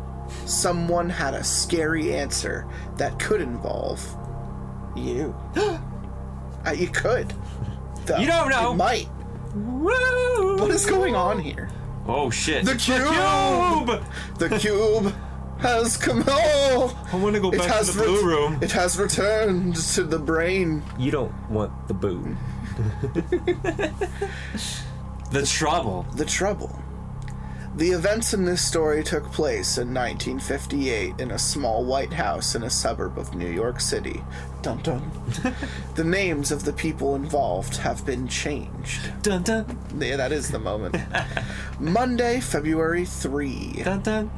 someone had a scary answer that could involve you. Uh, you could. Though. You don't know. It might. Woo! What is going on here? Oh shit! The cube! cube! The cube has come home. I want to go back to the blue ret- room. It has returned to the brain. You don't want the boo. the trouble. The trouble. The events in this story took place in 1958 in a small white house in a suburb of New York City. Dun dun. the names of the people involved have been changed. Dun dun Yeah, that is the moment. Monday, February 3. dun dun.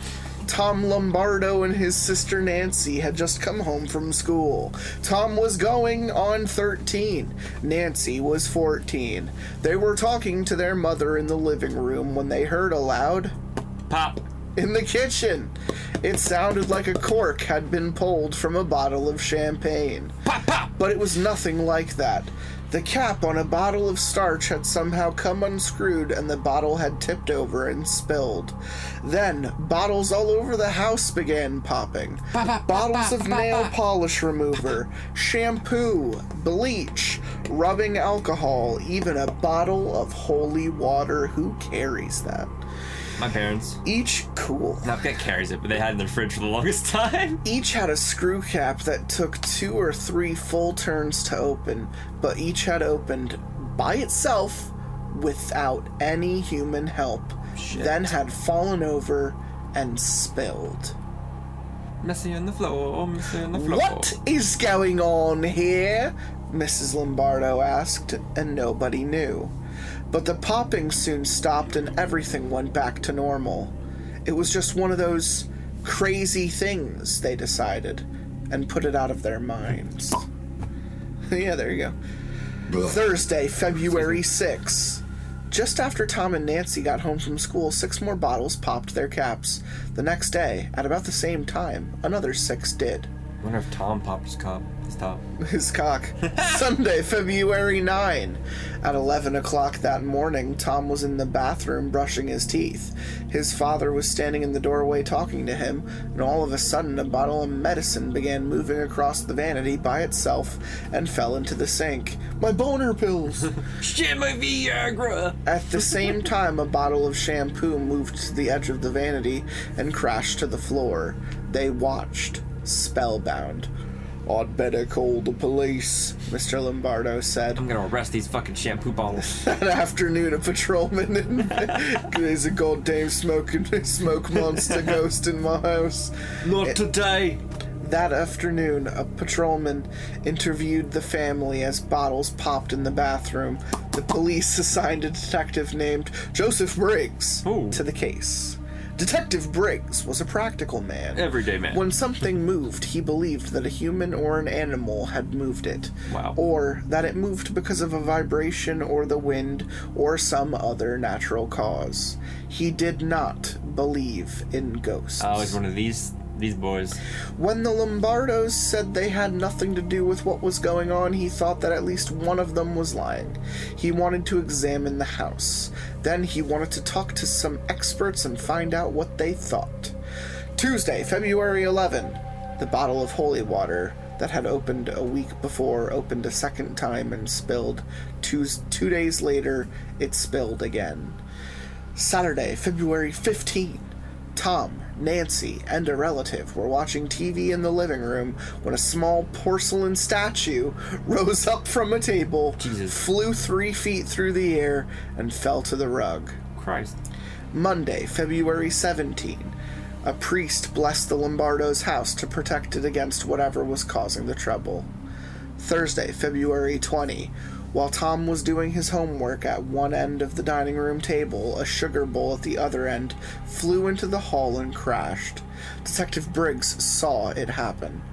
Tom Lombardo and his sister Nancy had just come home from school. Tom was going on 13. Nancy was 14. They were talking to their mother in the living room when they heard a loud Pop. in the kitchen. It sounded like a cork had been pulled from a bottle of champagne. Pop pop. But it was nothing like that. The cap on a bottle of starch had somehow come unscrewed and the bottle had tipped over and spilled. Then, bottles all over the house began popping. Bottles of nail polish remover, shampoo, bleach, rubbing alcohol, even a bottle of holy water. Who carries that? My parents. Each cool. Not that carries it, but they had it in their fridge for the longest time. Each had a screw cap that took two or three full turns to open, but each had opened by itself without any human help, Shit. then had fallen over and spilled. Messy on the floor, messy on the floor. What is going on here? Mrs. Lombardo asked, and nobody knew. But the popping soon stopped and everything went back to normal. It was just one of those crazy things, they decided, and put it out of their minds. yeah, there you go. Thursday, February 6. Just after Tom and Nancy got home from school, six more bottles popped their caps. The next day, at about the same time, another six did. Wonder if Tom popped his cup. His top. His cock. Sunday, February 9. At 11 o'clock that morning, Tom was in the bathroom brushing his teeth. His father was standing in the doorway talking to him, and all of a sudden, a bottle of medicine began moving across the vanity by itself and fell into the sink. My boner pills! Shit, my Viagra. At the same time, a bottle of shampoo moved to the edge of the vanity and crashed to the floor. They watched, spellbound. I'd better call the police, Mr. Lombardo said. I'm gonna arrest these fucking shampoo bottles. That afternoon, a patrolman and there's a goddamn smoking smoke monster ghost in my house. Not today. That afternoon, a patrolman interviewed the family as bottles popped in the bathroom. The police assigned a detective named Joseph Briggs Ooh. to the case. Detective Briggs was a practical man. Everyday man. When something moved, he believed that a human or an animal had moved it. Wow. Or that it moved because of a vibration or the wind or some other natural cause. He did not believe in ghosts. Oh, I was one of these these boys. When the Lombardos said they had nothing to do with what was going on, he thought that at least one of them was lying. He wanted to examine the house. Then he wanted to talk to some experts and find out what they thought. Tuesday, February 11. The bottle of holy water that had opened a week before opened a second time and spilled. Two, two days later, it spilled again. Saturday, February 15. Tom, Nancy, and a relative were watching TV in the living room when a small porcelain statue rose up from a table, Jesus. flew three feet through the air, and fell to the rug. Christ. Monday, February 17. A priest blessed the Lombardo's house to protect it against whatever was causing the trouble. Thursday, February 20. While Tom was doing his homework at one end of the dining room table, a sugar bowl at the other end flew into the hall and crashed. Detective Briggs saw it happen.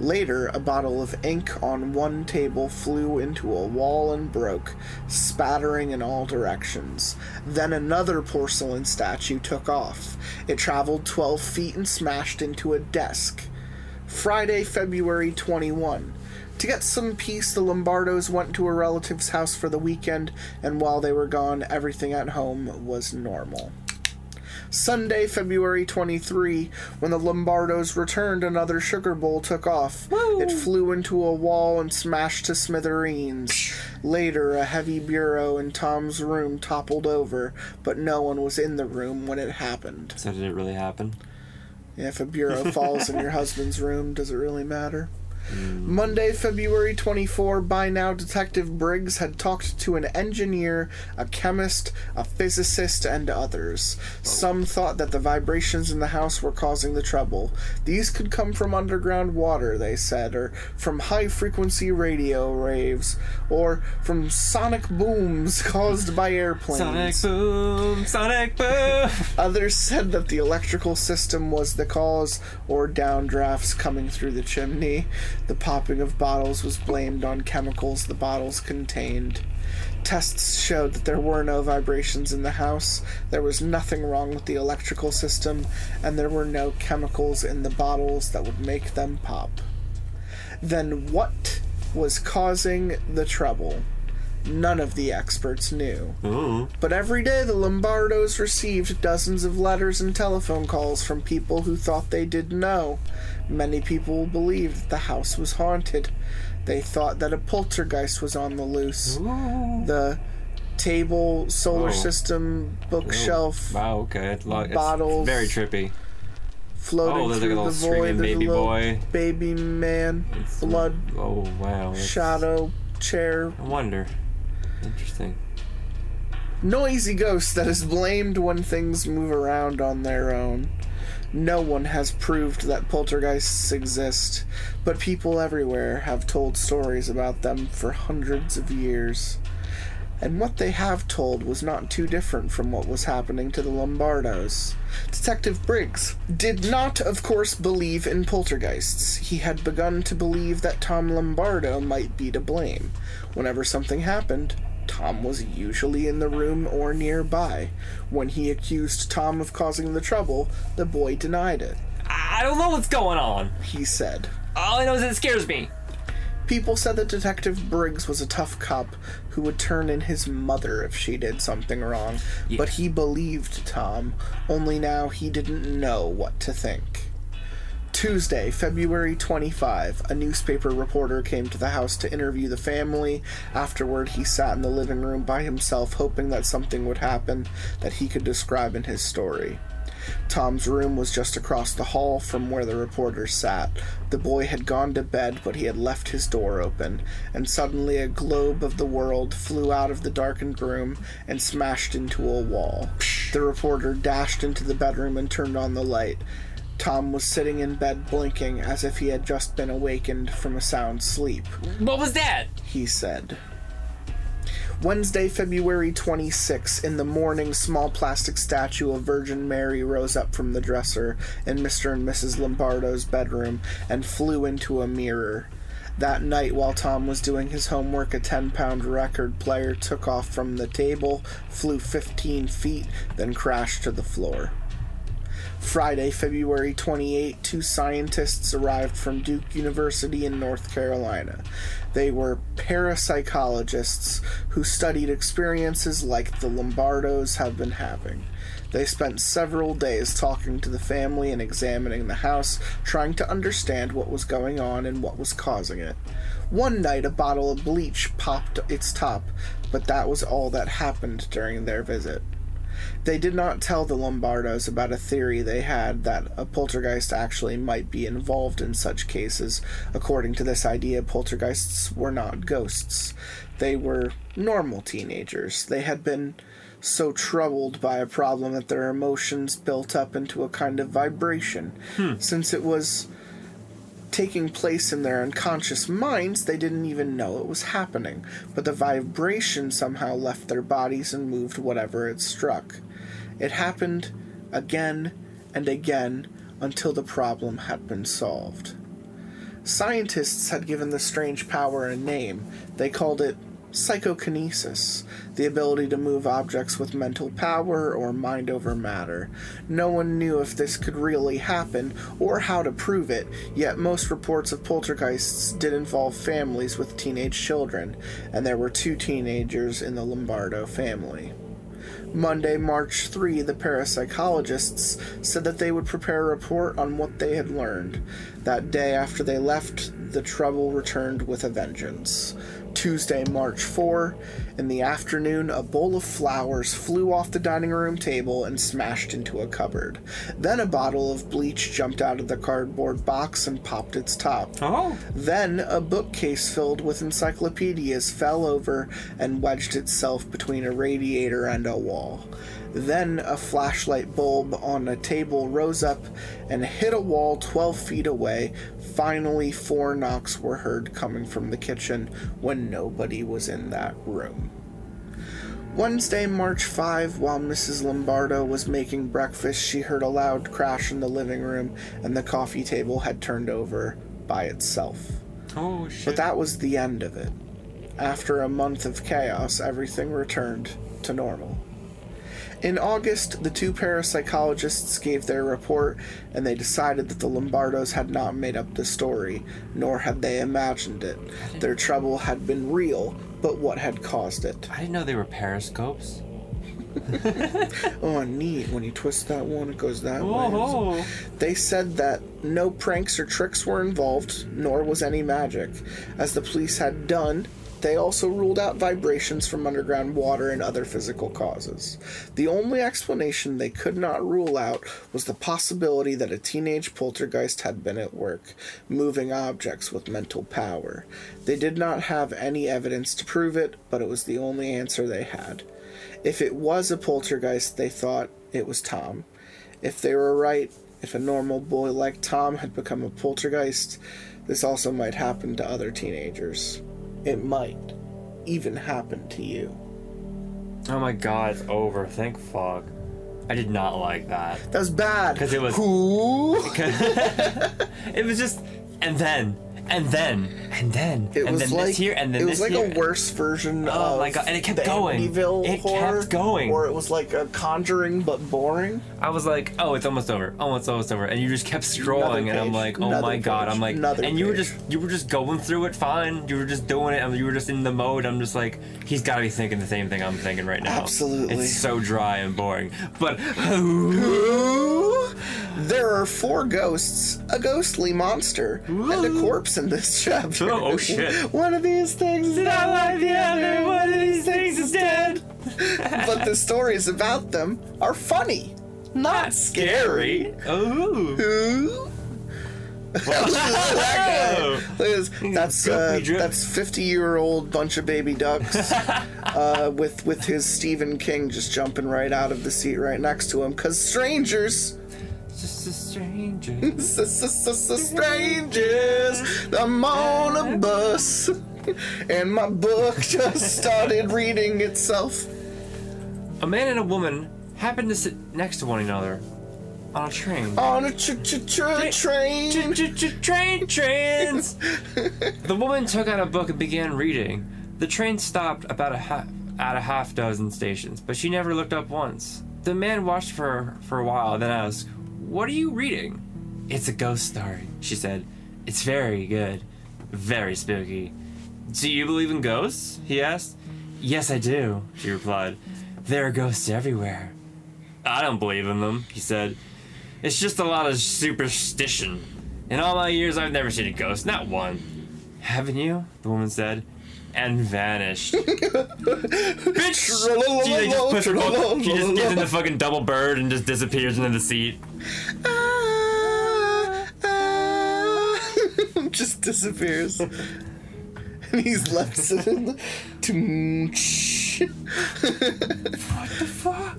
Later, a bottle of ink on one table flew into a wall and broke, spattering in all directions. Then another porcelain statue took off. It traveled 12 feet and smashed into a desk. Friday, February 21. To get some peace, the Lombardos went to a relative's house for the weekend, and while they were gone, everything at home was normal. Sunday, February 23, when the Lombardos returned, another sugar bowl took off. It flew into a wall and smashed to smithereens. Later, a heavy bureau in Tom's room toppled over, but no one was in the room when it happened. So did it really happen? If a bureau falls in your husband's room, does it really matter? Mm. Monday, February 24, by now Detective Briggs had talked to an engineer, a chemist, a physicist, and others. Oh. Some thought that the vibrations in the house were causing the trouble. These could come from underground water, they said, or from high frequency radio waves, or from sonic booms caused by airplanes. Sonic boom, sonic boom. Others said that the electrical system was the cause, or downdrafts coming through the chimney. The popping of bottles was blamed on chemicals the bottles contained. Tests showed that there were no vibrations in the house, there was nothing wrong with the electrical system, and there were no chemicals in the bottles that would make them pop. Then what was causing the trouble? None of the experts knew. Ooh. But every day the Lombardos received dozens of letters and telephone calls from people who thought they did know. Many people believed the house was haunted. They thought that a poltergeist was on the loose. The table, solar Oh. system, bookshelf, Wow, okay. It's, lo- it's Bottles. very trippy. floating Oh, there's like through a the little void. There's a baby little boy. baby man, It's- blood, Oh, wow. that's- shadow, chair, I wonder. Interesting. noisy ghost that is blamed when things move around on their own. No one has proved that poltergeists exist, but people everywhere have told stories about them for hundreds of years. And what they have told was not too different from what was happening to the Lombardos. Detective Briggs did not, of course, believe in poltergeists. He had begun to believe that Tom Lombardo might be to blame. Whenever something happened, Tom was usually in the room or nearby. When he accused Tom of causing the trouble, the boy denied it. I don't know what's going on. He said, All I know is it scares me. People said that Detective Briggs was a tough cop who would turn in his mother if she did something wrong, but he believed Tom, only now he didn't know what to think. Tuesday, February 25, a newspaper reporter came to the house to interview the family. Afterward, he sat in the living room by himself, hoping that something would happen that he could describe in his story. Tom's room was just across the hall from where the reporter sat. The boy had gone to bed, but he had left his door open, and suddenly a globe of the world flew out of the darkened room and smashed into a wall. The reporter dashed into the bedroom and turned on the light. Tom was sitting in bed blinking as if he had just been awakened from a sound sleep What was that? he said. Wednesday, February 26, in the morning, small plastic statue of Virgin Mary rose up from the dresser in Mr. and Mrs. Lombardo's bedroom and flew into a mirror. That night, while Tom was doing his homework, a 10 pound record player took off from the table, flew 15 feet, then crashed to the floor. Friday, February 28, two scientists arrived from Duke University in North Carolina. They were parapsychologists who studied experiences like the Lombardos have been having. They spent several days talking to the family and examining the house, trying to understand what was going on and what was causing it. One night, a bottle of bleach popped its top, but that was all that happened during their visit. They did not tell the Lombardos about a theory they had that a poltergeist actually might be involved in such cases. According to this idea, poltergeists were not ghosts. They were normal teenagers. They had been so troubled by a problem that their emotions built up into a kind of vibration. Hmm. Since it was taking place in their unconscious minds, they didn't even know it was happening, but the vibration somehow left their bodies and moved whatever it struck. It happened again and again until the problem had been solved. Scientists had given the strange power a name. They called it psychokinesis, the ability to move objects with mental power or mind over matter. No one knew if this could really happen or how to prove it, yet most reports of poltergeists did involve families with teenage children, and there were two teenagers in the Lombardo family. Monday, March 3, the parapsychologists said that they would prepare a report on what they had learned. That day after they left, the trouble returned with a vengeance. Tuesday, March 4, in the afternoon, a bowl of flowers flew off the dining room table and smashed into a cupboard. Then a bottle of bleach jumped out of the cardboard box and popped its top. Oh. Then a bookcase filled with encyclopedias fell over and wedged itself between a radiator and a wall. Then a flashlight bulb on a table rose up and hit a wall 12 feet away. Finally, four knocks were heard coming from the kitchen when nobody was in that room. Wednesday, March 5, while Mrs. Lombardo was making breakfast, she heard a loud crash in the living room and the coffee table had turned over by itself. Oh shit. But that was the end of it. After a month of chaos, everything returned to normal. In August, the two parapsychologists gave their report and they decided that the Lombardos had not made up the story, nor had they imagined it. Their trouble had been real, but what had caused it? I didn't know they were periscopes. Oh, neat. When you twist that one, it goes that way. Oh. They said that no pranks or tricks were involved, nor was any magic. As the police had done, they also ruled out vibrations from underground water and other physical causes. The only explanation they could not rule out was the possibility that a teenage poltergeist had been at work, moving objects with mental power. They did not have any evidence to prove it, but it was the only answer they had. If it was a poltergeist, they thought it was Tom. If they were right, if a normal boy like Tom had become a poltergeist, this also might happen to other teenagers. It might even happen to you. Oh my god, it's over. Thank fuck. I did not like that. That was bad. Because it was- Who? It was just, and then, and then, and then, It and was then like this here, and then this here. it was like here. a worse version Oh of my God, and it kept going. Amityville It horror, kept going. Or it was like a Conjuring but boring. I was like, oh, it's almost over. Oh, it's almost over. And you just kept scrolling, and I'm like, oh my god. I'm like, and you were just, you were just going through it fine. You were just doing it, and you were just in the mode. I'm just like, he's got to be thinking the same thing I'm thinking right now. Absolutely. It's so dry and boring. But. There are four ghosts, a ghostly monster, and a corpse in this chapter. Oh, oh, shit. One of these things is not like the other. One of these things is dead. but the stories about them are funny, not scary. Oh. Ooh. Look at that guy. Look at this. That's uh, that's fifty year old bunch of baby ducks, uh, with with his Stephen King just jumping right out of the seat right next to him. Cause strangers, Just a stranger. s- s- s- s- strangers. I'm on a bus, and my book just started reading itself. a man and a woman happened to sit next to one another on a train. On a tr- tr- tr- train. Train trains. the woman took out a book and began reading. The train stopped about a half at a half dozen stations, but she never looked up once. The man watched for her for a while, then asked, "What are you reading?" "It's a ghost story," she said. "It's very good, very spooky." "Do you believe in ghosts?" he asked. "Yes, I do," she replied. "There are ghosts everywhere." "I don't believe in them," he said. It's just a lot of superstition. In all my years, I've never seen a ghost, not one. Haven't you? The woman said, and vanished. Bitch! She like, just puts her book. She just gets in the fucking double bird and just disappears into the seat. Ah, ah. just disappears. and he's left sitting. To. What the fuck?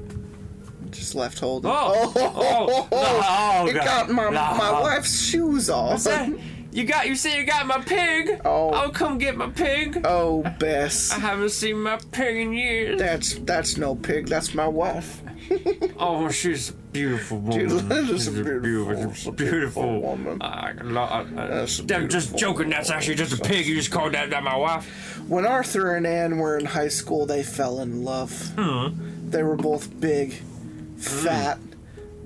just left holding. Oh! Oh! Oh! it God. got my, No. my wife's shoes off. What's that? You got? You say you got my pig? Oh. I'll come get my pig. Oh, Bess. I haven't seen my pig in years. That's that's no pig. That's my wife. Oh, she's a beautiful woman. She's a beautiful- she's a beautiful woman. I, I, I, That's I'm just beautiful joking. That's actually just a pig. You just called that, that my wife. When Arthur and Anne were in high school, they fell in love. Hmm. They were both big, hmm. fat,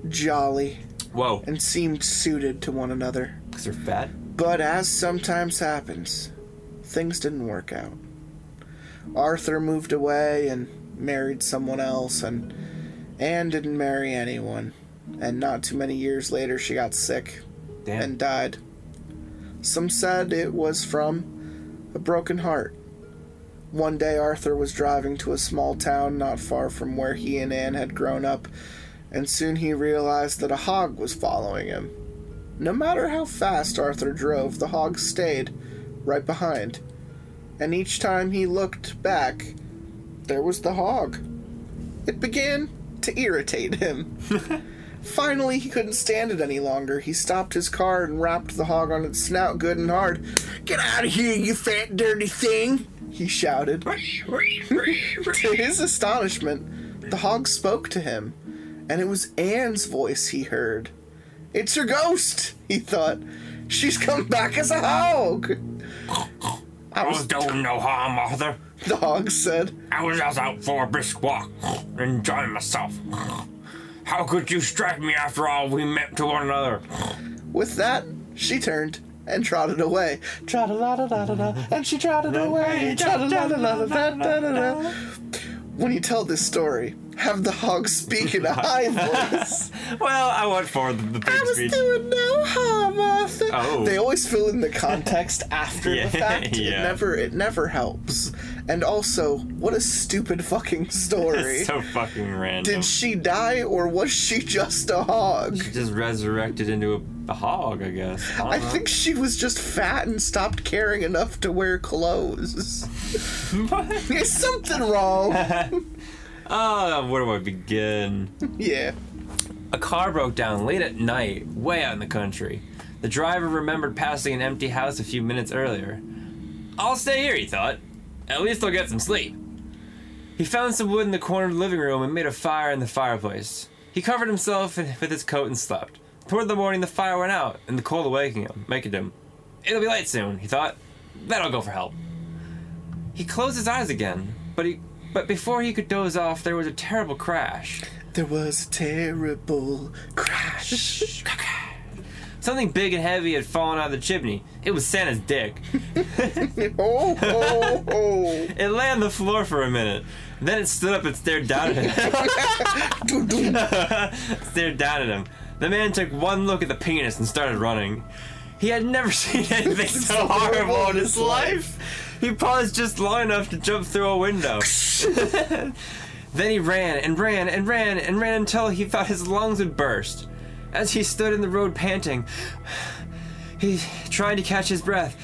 jolly, Whoa. and seemed suited to one another. Because they're fat? But as sometimes happens, things didn't work out. Arthur moved away and married someone else, and Anne didn't marry anyone. And not too many years later, she got sick Damn. and died. Some said it was from a broken heart. One day, Arthur was driving to a small town not far from where he and Anne had grown up, and soon he realized that a hog was following him. No matter how fast Arthur drove, the hog stayed right behind. And each time he looked back, there was the hog. It began to irritate him. Finally, he couldn't stand it any longer. He stopped his car and rapped the hog on its snout good and hard. Get out of here, you fat, dirty thing! He shouted. to his astonishment, the hog spoke to him, and it was Anne's voice he heard. It's her ghost, he thought. She's come back as a hog. I was doing no harm, Arthur. the hog said. I was just out for a brisk walk, enjoying myself. How could you strike me after all we meant to one another? With that, she turned and trotted away. Trot a la da da da and she trotted away. Trot a la da da da da da da. When you tell this story, have the hog speak in a high voice. Well, I went for the, the big I was speech. doing no harm, Arthur. Oh. They always fill in the context after Yeah, the fact. It never, it never helps. And also, what a stupid fucking story. So fucking random. Did she die, or was she just a hog? She just resurrected into a, a hog, I guess. I, I think she was just fat and stopped caring enough to wear clothes. There's something wrong. Oh, where do I begin? yeah. A car broke down late at night, way out in the country. The driver remembered passing an empty house a few minutes earlier. I'll stay here, he thought. At least I'll get some sleep. He found some wood in the corner of the living room and made a fire in the fireplace. He covered himself with his coat and slept. Toward the morning, the fire went out, and the cold awakened him, making him. It'll be light soon, he thought. Then I'll go for help. He closed his eyes again, but he, but before he could doze off, there was a terrible crash. There was a terrible crash. Something big and heavy had fallen out of the chimney. It was Santa's dick. oh, oh, oh. It lay on the floor for a minute. Then it stood up and stared down at him. stared down at him. The man took one look at the penis and started running. He had never seen anything so horrible in his life. He paused just long enough to jump through a window. then he ran and ran and ran and ran until he thought his lungs would burst. As he stood in the road panting, he tried to catch his breath.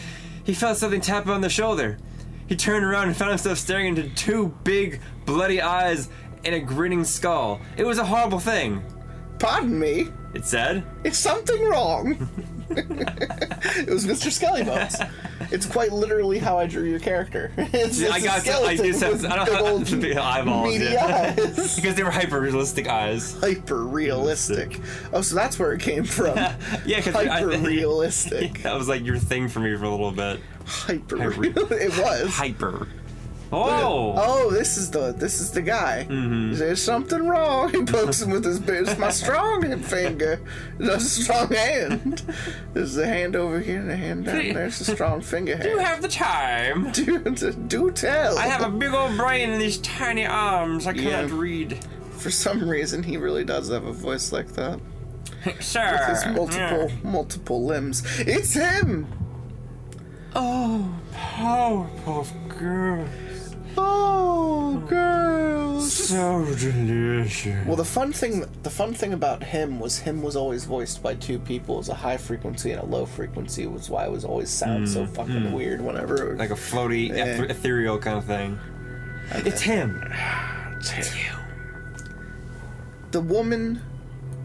He felt something tap him on the shoulder. He turned around and found himself staring into two big, bloody eyes and a grinning skull. It was a horrible thing, Pardon me. it said. It's something wrong. it was Mr. SkellyBones. It's quite literally how I drew your character. It's, I it's got. I skeleton just have. with I don't the big eyeballs. yeah. eyes. because they were hyper realistic eyes. Hyper realistic. Oh, so that's where it came from. Yeah, because Hyper realistic. that was like your thing for me for a little bit. Hyper. Hyper- real- It was. Hyper. Oh. Oh, this is the this is the guy. Mm-hmm. There's something wrong. He pokes him with his it's my strong finger. That's a strong hand. There's a hand over here and a hand down there. It's a strong finger hand. Do you have the time. do, do tell. I have a big old brain and these tiny arms. I cannot Yeah. read. For some reason, he really does have a voice like that. Sir. His multiple yeah. multiple limbs. It's him. Oh, powerful girl. Oh, girls. So delicious. Well, the fun thing, the fun thing about him was him was always voiced by two people. It was a high frequency and a low frequency. Was why it was always sound so mm, fucking mm. weird whenever. It Like a floaty, Yeah. eth- ethereal kind of thing. It's him. the woman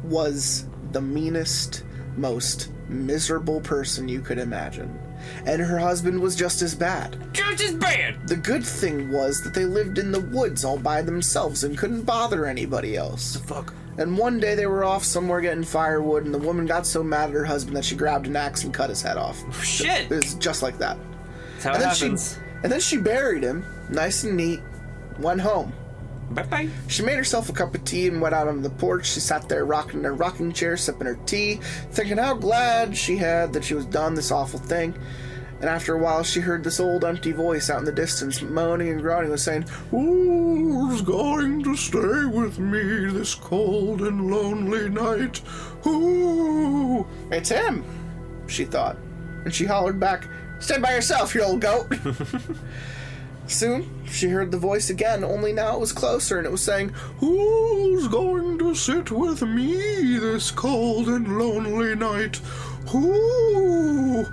was the meanest, most miserable person you could imagine, and her husband was just as bad. Just as bad. The good thing was that they lived in the woods all by themselves and couldn't bother anybody else. The Fuck. And one day they were off somewhere getting firewood, and the woman got so mad at her husband that she grabbed an axe and cut his head off. Oh, shit. It was just like that. That's how it And then happens. she and then she buried him, nice and neat, went home. Bye bye. She made herself a cup of tea and went out on the porch. She sat there rocking in her rocking chair, sipping her tea, thinking how glad she had that she was done this awful thing. And after a while, she heard this old empty voice out in the distance, moaning and groaning, was saying, Who's going to stay with me this cold and lonely night? Who? It's him, she thought. And she hollered back, Stand by yourself, you old goat. Soon, she heard the voice again, only now it was closer, and it was saying, Who's going to sit with me this cold and lonely night? Who?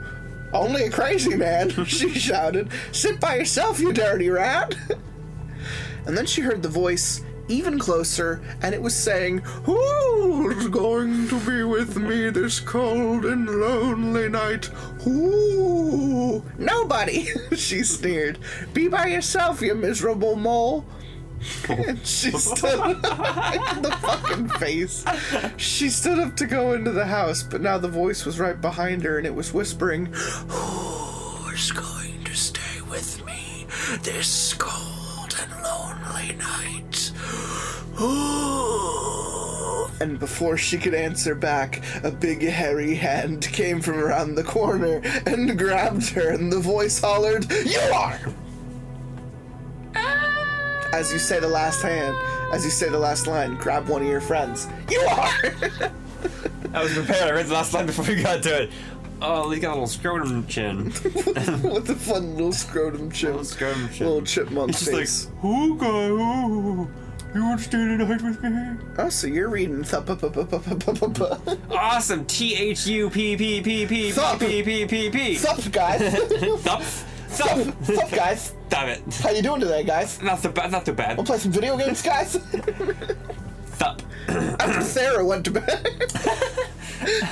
Only a crazy man, she shouted. Sit by yourself, you dirty rat. And then she heard the voice even closer, and it was saying, Who's going to be with me this cold and lonely night? Who? Nobody, she sneered. Be by yourself, you miserable mole. Oh. And she stood in the fucking face. She stood up to go into the house, but now the voice was right behind her and it was whispering, Who's going to stay with me this cold and lonely night? Who? And before she could answer back, a big hairy hand came from around the corner and grabbed her, and the voice hollered, You are! Ah! As you say the last hand, as you say the last line, grab one of your friends. You are! I was prepared. I read the last line before we got to it. Oh, he's got a little scrotum chin. what the fun little scrotum chin. Little scrotum chin. Little chipmunk He's just face. like, who guy? You want to stand in a with me? Oh, so you're reading thup up up up up up up up. Awesome. T H U P P P P Thup. P P P P. Thup, guys. thup. Thup. Thup, guys. Damn it. How you doing today, guys? Not so bad. Not too bad. We'll play some video games, guys. thup. After Sarah went to bed.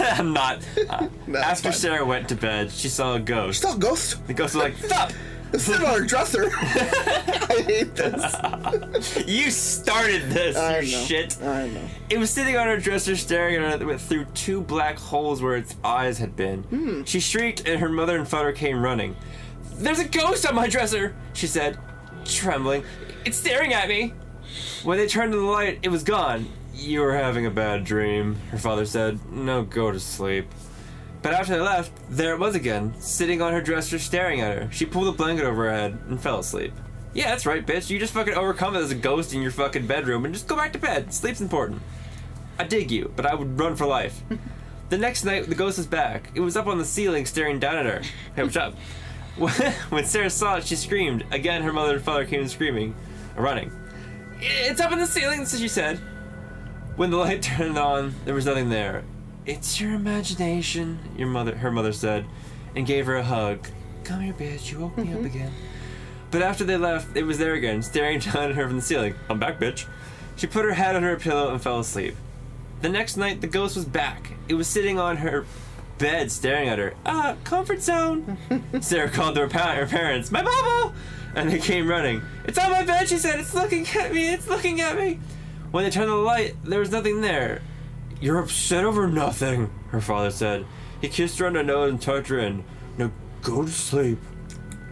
I'm not. Uh, no, after fine. Sarah went to bed, she saw a ghost. She saw a ghost. The ghost was like thup. Her dresser. I hate this. You started this, I you know. shit. I know. It was sitting on her dresser, staring at her through two black holes where its eyes had been. Hmm. She shrieked, and her mother and father came running. There's a ghost on my dresser, she said, trembling. It's staring at me. When they turned to the light, it was gone. You were having a bad dream, her father said. No, go to sleep. But after they left, there it was again, sitting on her dresser, staring at her. She pulled a blanket over her head and fell asleep. Yeah, that's right, bitch. You just fucking overcome it as a ghost in your fucking bedroom and just go back to bed. Sleep's important. I dig you, but I would run for life. the next night, the ghost was back. It was up on the ceiling, staring down at her. Hey, what's up? when Sarah saw it, she screamed. Again, her mother and father came screaming, running. It's up in the ceiling, so she said. When the light turned on, there was nothing there. It's your imagination, your mother, her mother said, and gave her a hug. Come here, bitch. You woke me up again. But after they left, it was there again, staring down at her from the ceiling. I'm back, bitch. She put her head on her pillow and fell asleep. The next night, the ghost was back. It was sitting on her bed, staring at her. Ah, comfort zone. Sarah called her, pa- her parents, My bubble! And they came running. It's on my bed, she said. It's looking at me. It's looking at me. When they turned on the light, there was nothing there. You're upset over nothing, her father said. He kissed her on the nose and tucked her in. Now go to sleep.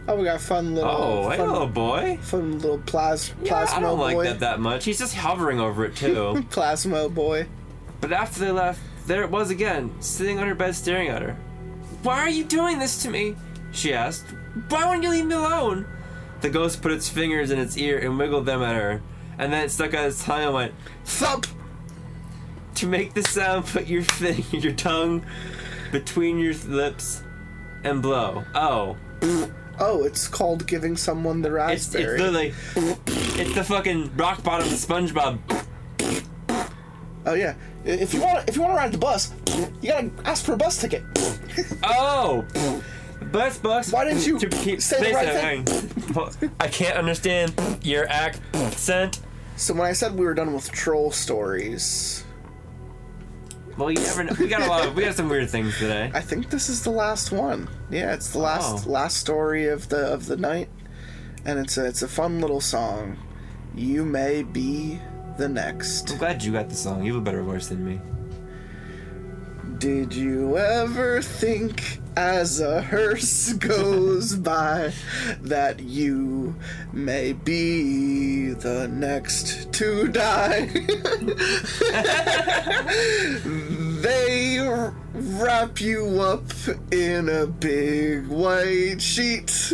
Oh, we got a fun little. Oh, hey, fun, little boy. fun little plas- Yeah, plasmo I don't like that that much. He's just hovering over it too. Plasmo boy. but after they left, there it was again, sitting on her bed staring at her. Why are you doing this to me? She asked. Why won't you leave me alone? The ghost put its fingers in its ear and wiggled them at her, and then it stuck out its tongue and went, Thump! To make the sound, put your thing, your tongue between your lips and blow. Oh, Oh, it's called giving someone the it's, it's raspberry. literally, it's the fucking rock bottom SpongeBob. oh yeah. I- If you want, if you want to ride the bus, you gotta ask for a bus ticket. Oh, bus bus. Why didn't you to keep say the space right thing? I can't understand your accent. So when I said we were done with troll stories, Well, you never know. We got a lot. Of, we got some weird things today. I think this is the last one. Yeah, it's the last Oh. last story of the of the night, and it's a it's a fun little song. You may be the next. I'm glad you got the song. You have a better voice than me. Did you ever think as a hearse goes by that you may be the next to die? they wrap you up in a big white sheet.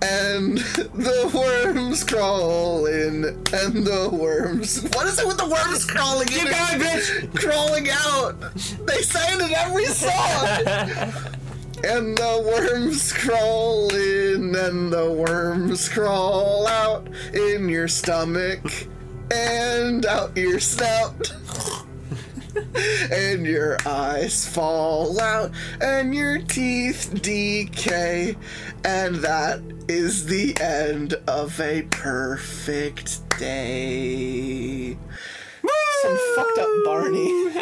And the worms crawl in, and the worms. What is it with the worms crawling in? Keep going, bitch! crawling out. They say it in every song. and the worms crawl in, and the worms crawl out in your stomach and out your snout. and your eyes fall out, and your teeth decay, and that is the end of a perfect day. Some fucked up Barney.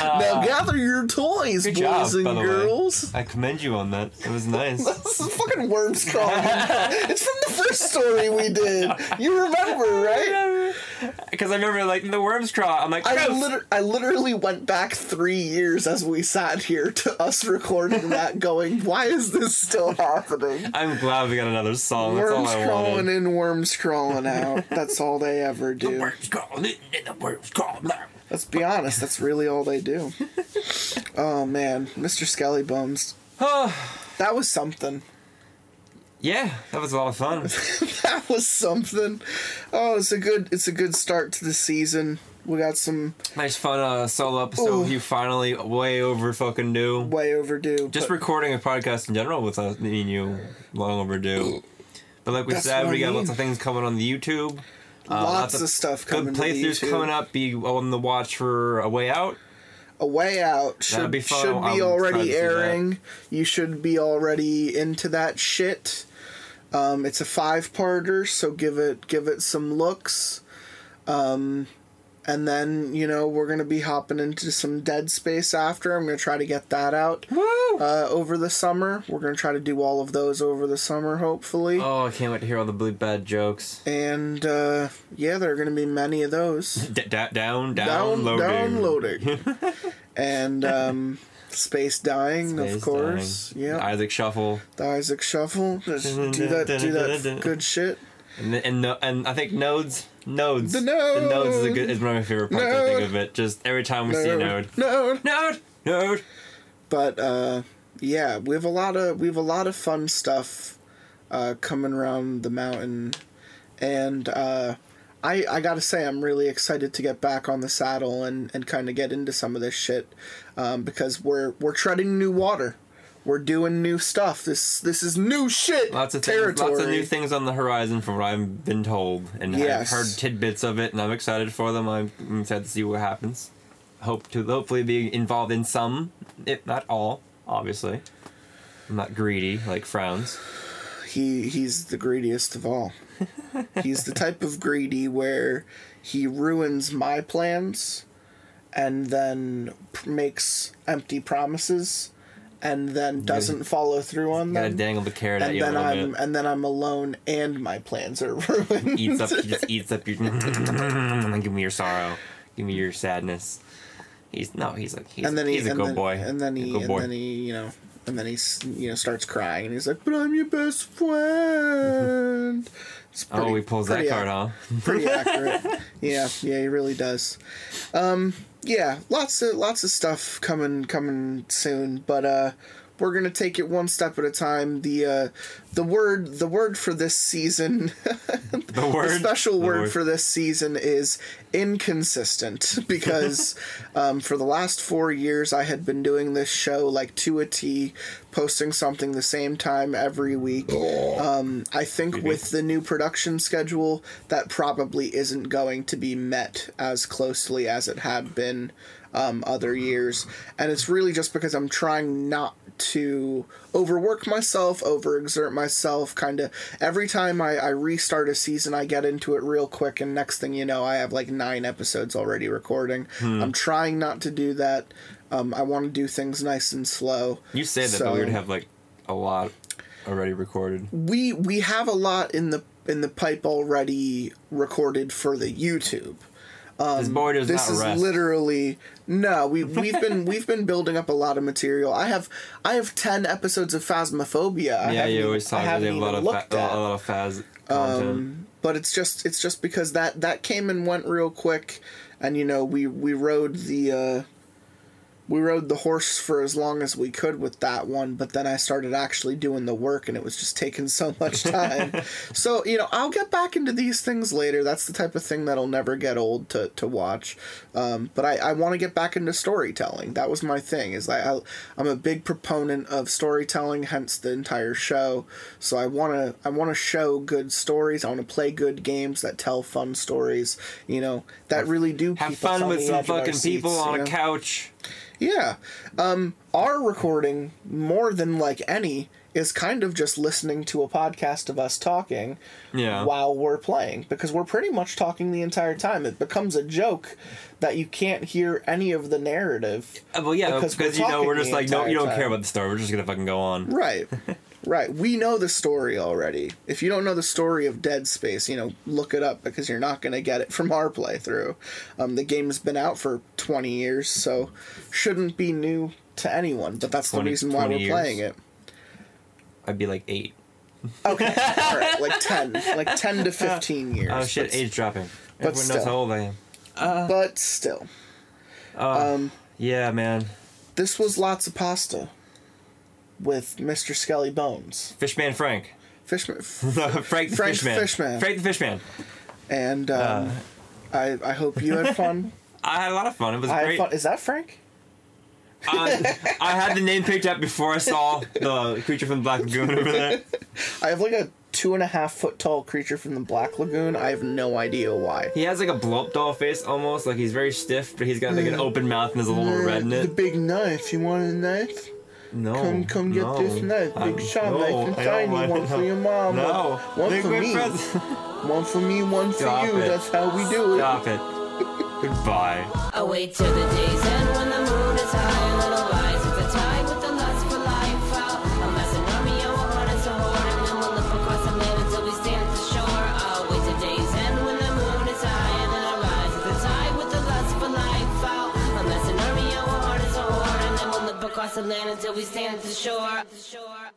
now uh, gather your toys, boys job, and by the way. girls. I commend you on that. It was nice. This is fucking worms crawling. it's from the first story we did. You remember, right? Because I remember, like, the worms crawl. I'm like, I, gross. liter- I literally went back three years as we sat here to us recording that, going, "Why is this still happening?" I'm glad we got another song. That's all Worms I crawling wanted. in, worms crawling out. That's all they ever do. Worms crawling in, and the worms crawling out. Let's be honest, that's really all they do. Oh man, Mr. SkellyBones. That was something. Yeah, that was a lot of fun. That was something. Oh, it's a good it's a good start to the season. We got some nice fun uh, solo episode Ooh. you finally way over fucking due. way overdue. Just but recording a podcast in general with us, me and you, long overdue. But like we That's said, we got mean. lots of things coming on the YouTube. Uh, lots, of, stuff Good coming the playthroughs coming up. Be on the watch for a way out. A way out should be should I'm be already to see that. airing. You should be already into that shit. Um, it's a five parter, so give it give it some looks. Um, and then you know we're gonna be hopping into some Dead Space after. I'm gonna try to get that out Woo! uh, over the summer. We're gonna try to do all of those over the summer, hopefully. Oh, I can't wait to hear all the blue bad jokes. And uh, yeah, there are gonna be many of those. D- da- down, Down, downloading. downloading. and um, Space Dying, Space of course. Yeah, Isaac Shuffle. the Isaac Shuffle. Just do that, do that good shit. And and, no, and I think nodes, nodes. The nodes is a good is one of my favorite parts. I think of it. Just every time we see a node, Node. node, node. But uh, yeah, we have a lot of we have a lot of fun stuff uh, coming around the mountain, and uh, I I gotta say I'm really excited to get back on the saddle and, and kind of get into some of this shit um, because we're we're treading new water. We're doing new stuff. This this is new shit. Lots of territory. things, lots of new things on the horizon from what I've been told, and Yes. I've heard tidbits of it, and I'm excited for them. I'm, I'm excited to see what happens. Hope to hopefully be involved in some, if not all. Obviously, I'm not greedy like frowns. he he's the greediest of all. he's the type of greedy where he ruins my plans and then makes empty promises and then doesn't follow through on Gotta dangle the carrot at And you a then little I'm bit. and then I'm alone and my plans are ruined. eats up, he just eats up your. Give me your sorrow. Give me your sadness. He's no, he's like he's, and then he he's a and good then, boy. And then he and boy. then he you know and then he you know starts crying and he's like, "But I'm your best friend." It's oh, he pulls that card, ac- huh? pretty accurate. Yeah, yeah, he really does. Um, yeah, lots of lots of stuff coming coming soon, but uh, we're gonna take it one step at a time. The uh, the word the word for this season, The word. the special The word, for this season is inconsistent because um, for the last four years I had been doing this show like to a T, posting something the same time every week. Um, I think with the new production schedule, that probably isn't going to be met as closely as it had been um, other years. And it's really just because I'm trying not to overwork myself, overexert myself. Kind of every time I, I restart a season, I get into it real quick, and next thing you know, I have like nine episodes already recording. I'm trying not to do that. Um, I want to do things nice and slow. You said that, So- but we would have like a lot already recorded. we we have a lot in the in the pipe already recorded for the YouTube. This boy does This is rest. literally no. We we've been we've been building up a lot of material. I have I have ten episodes of Phasmophobia. I yeah, you always talk about a lot of fa- a lot of Faz content. but it's just it's just because that that came and went real quick and you know we we rode the uh we rode the horse for as long as we could with that one but then i started actually doing the work and it was just taking so much time. So you know i'll get back into these things later. That's the type of thing that'll never get old to, to watch. Um, but i, I want to get back into storytelling. That was my thing is I, I i'm a big proponent of storytelling hence the entire show. So i want to i want to show good stories. I want to play good games that tell fun stories you know that really do Have fun with some fucking people seats, on you a couch. Yeah. Um, our recording, more than like any, is kind of just listening to a podcast of us talking Yeah. while we're playing because we're pretty much talking the entire time. It becomes a joke that you can't hear any of the narrative. Uh, Well, yeah, Because because, you know we're just like no, you don't care about the story. We're just gonna fucking go on. Right. right. We know the story already. If you don't know the story of Dead Space, you know, look it up because you're not going to get it from our playthrough. Um, the game's been out for 20 years, so shouldn't be new to anyone, but that's 20 the reason why we're years. playing it. I'd be like eight. Okay. All right, like 10, like 10 to 15 years. Oh shit, but, age dropping. but Everyone knows still. how old I am. but still. Yeah, man. This was Lotsa Pasta with Mr. SkellyBones. Fishman Frank. Fishman Frank the Frank Fishman. Fishman. Frank the Fishman. and um, I I hope you had fun. I had a lot of fun. It was I great. fun. Is that Frank? Uh, I had the name picked up before I saw the creature from the Black Lagoon over there. I have like a two and a half foot tall creature from the Black Lagoon. I have no idea why. He has like a blow up doll face almost, like he's very stiff, but he's got like an open mouth and there's a little red in it. The big knife. You want a knife? No. Come, come get no. this knife. Big I'm- shot no, knife and I don't tiny. One for your mom. No. One Big for me. present. One for me. One for Stop you. it. That's how we do it. Stop it. Goodbye. I wait till the day's end when the some land until we stand at the shore.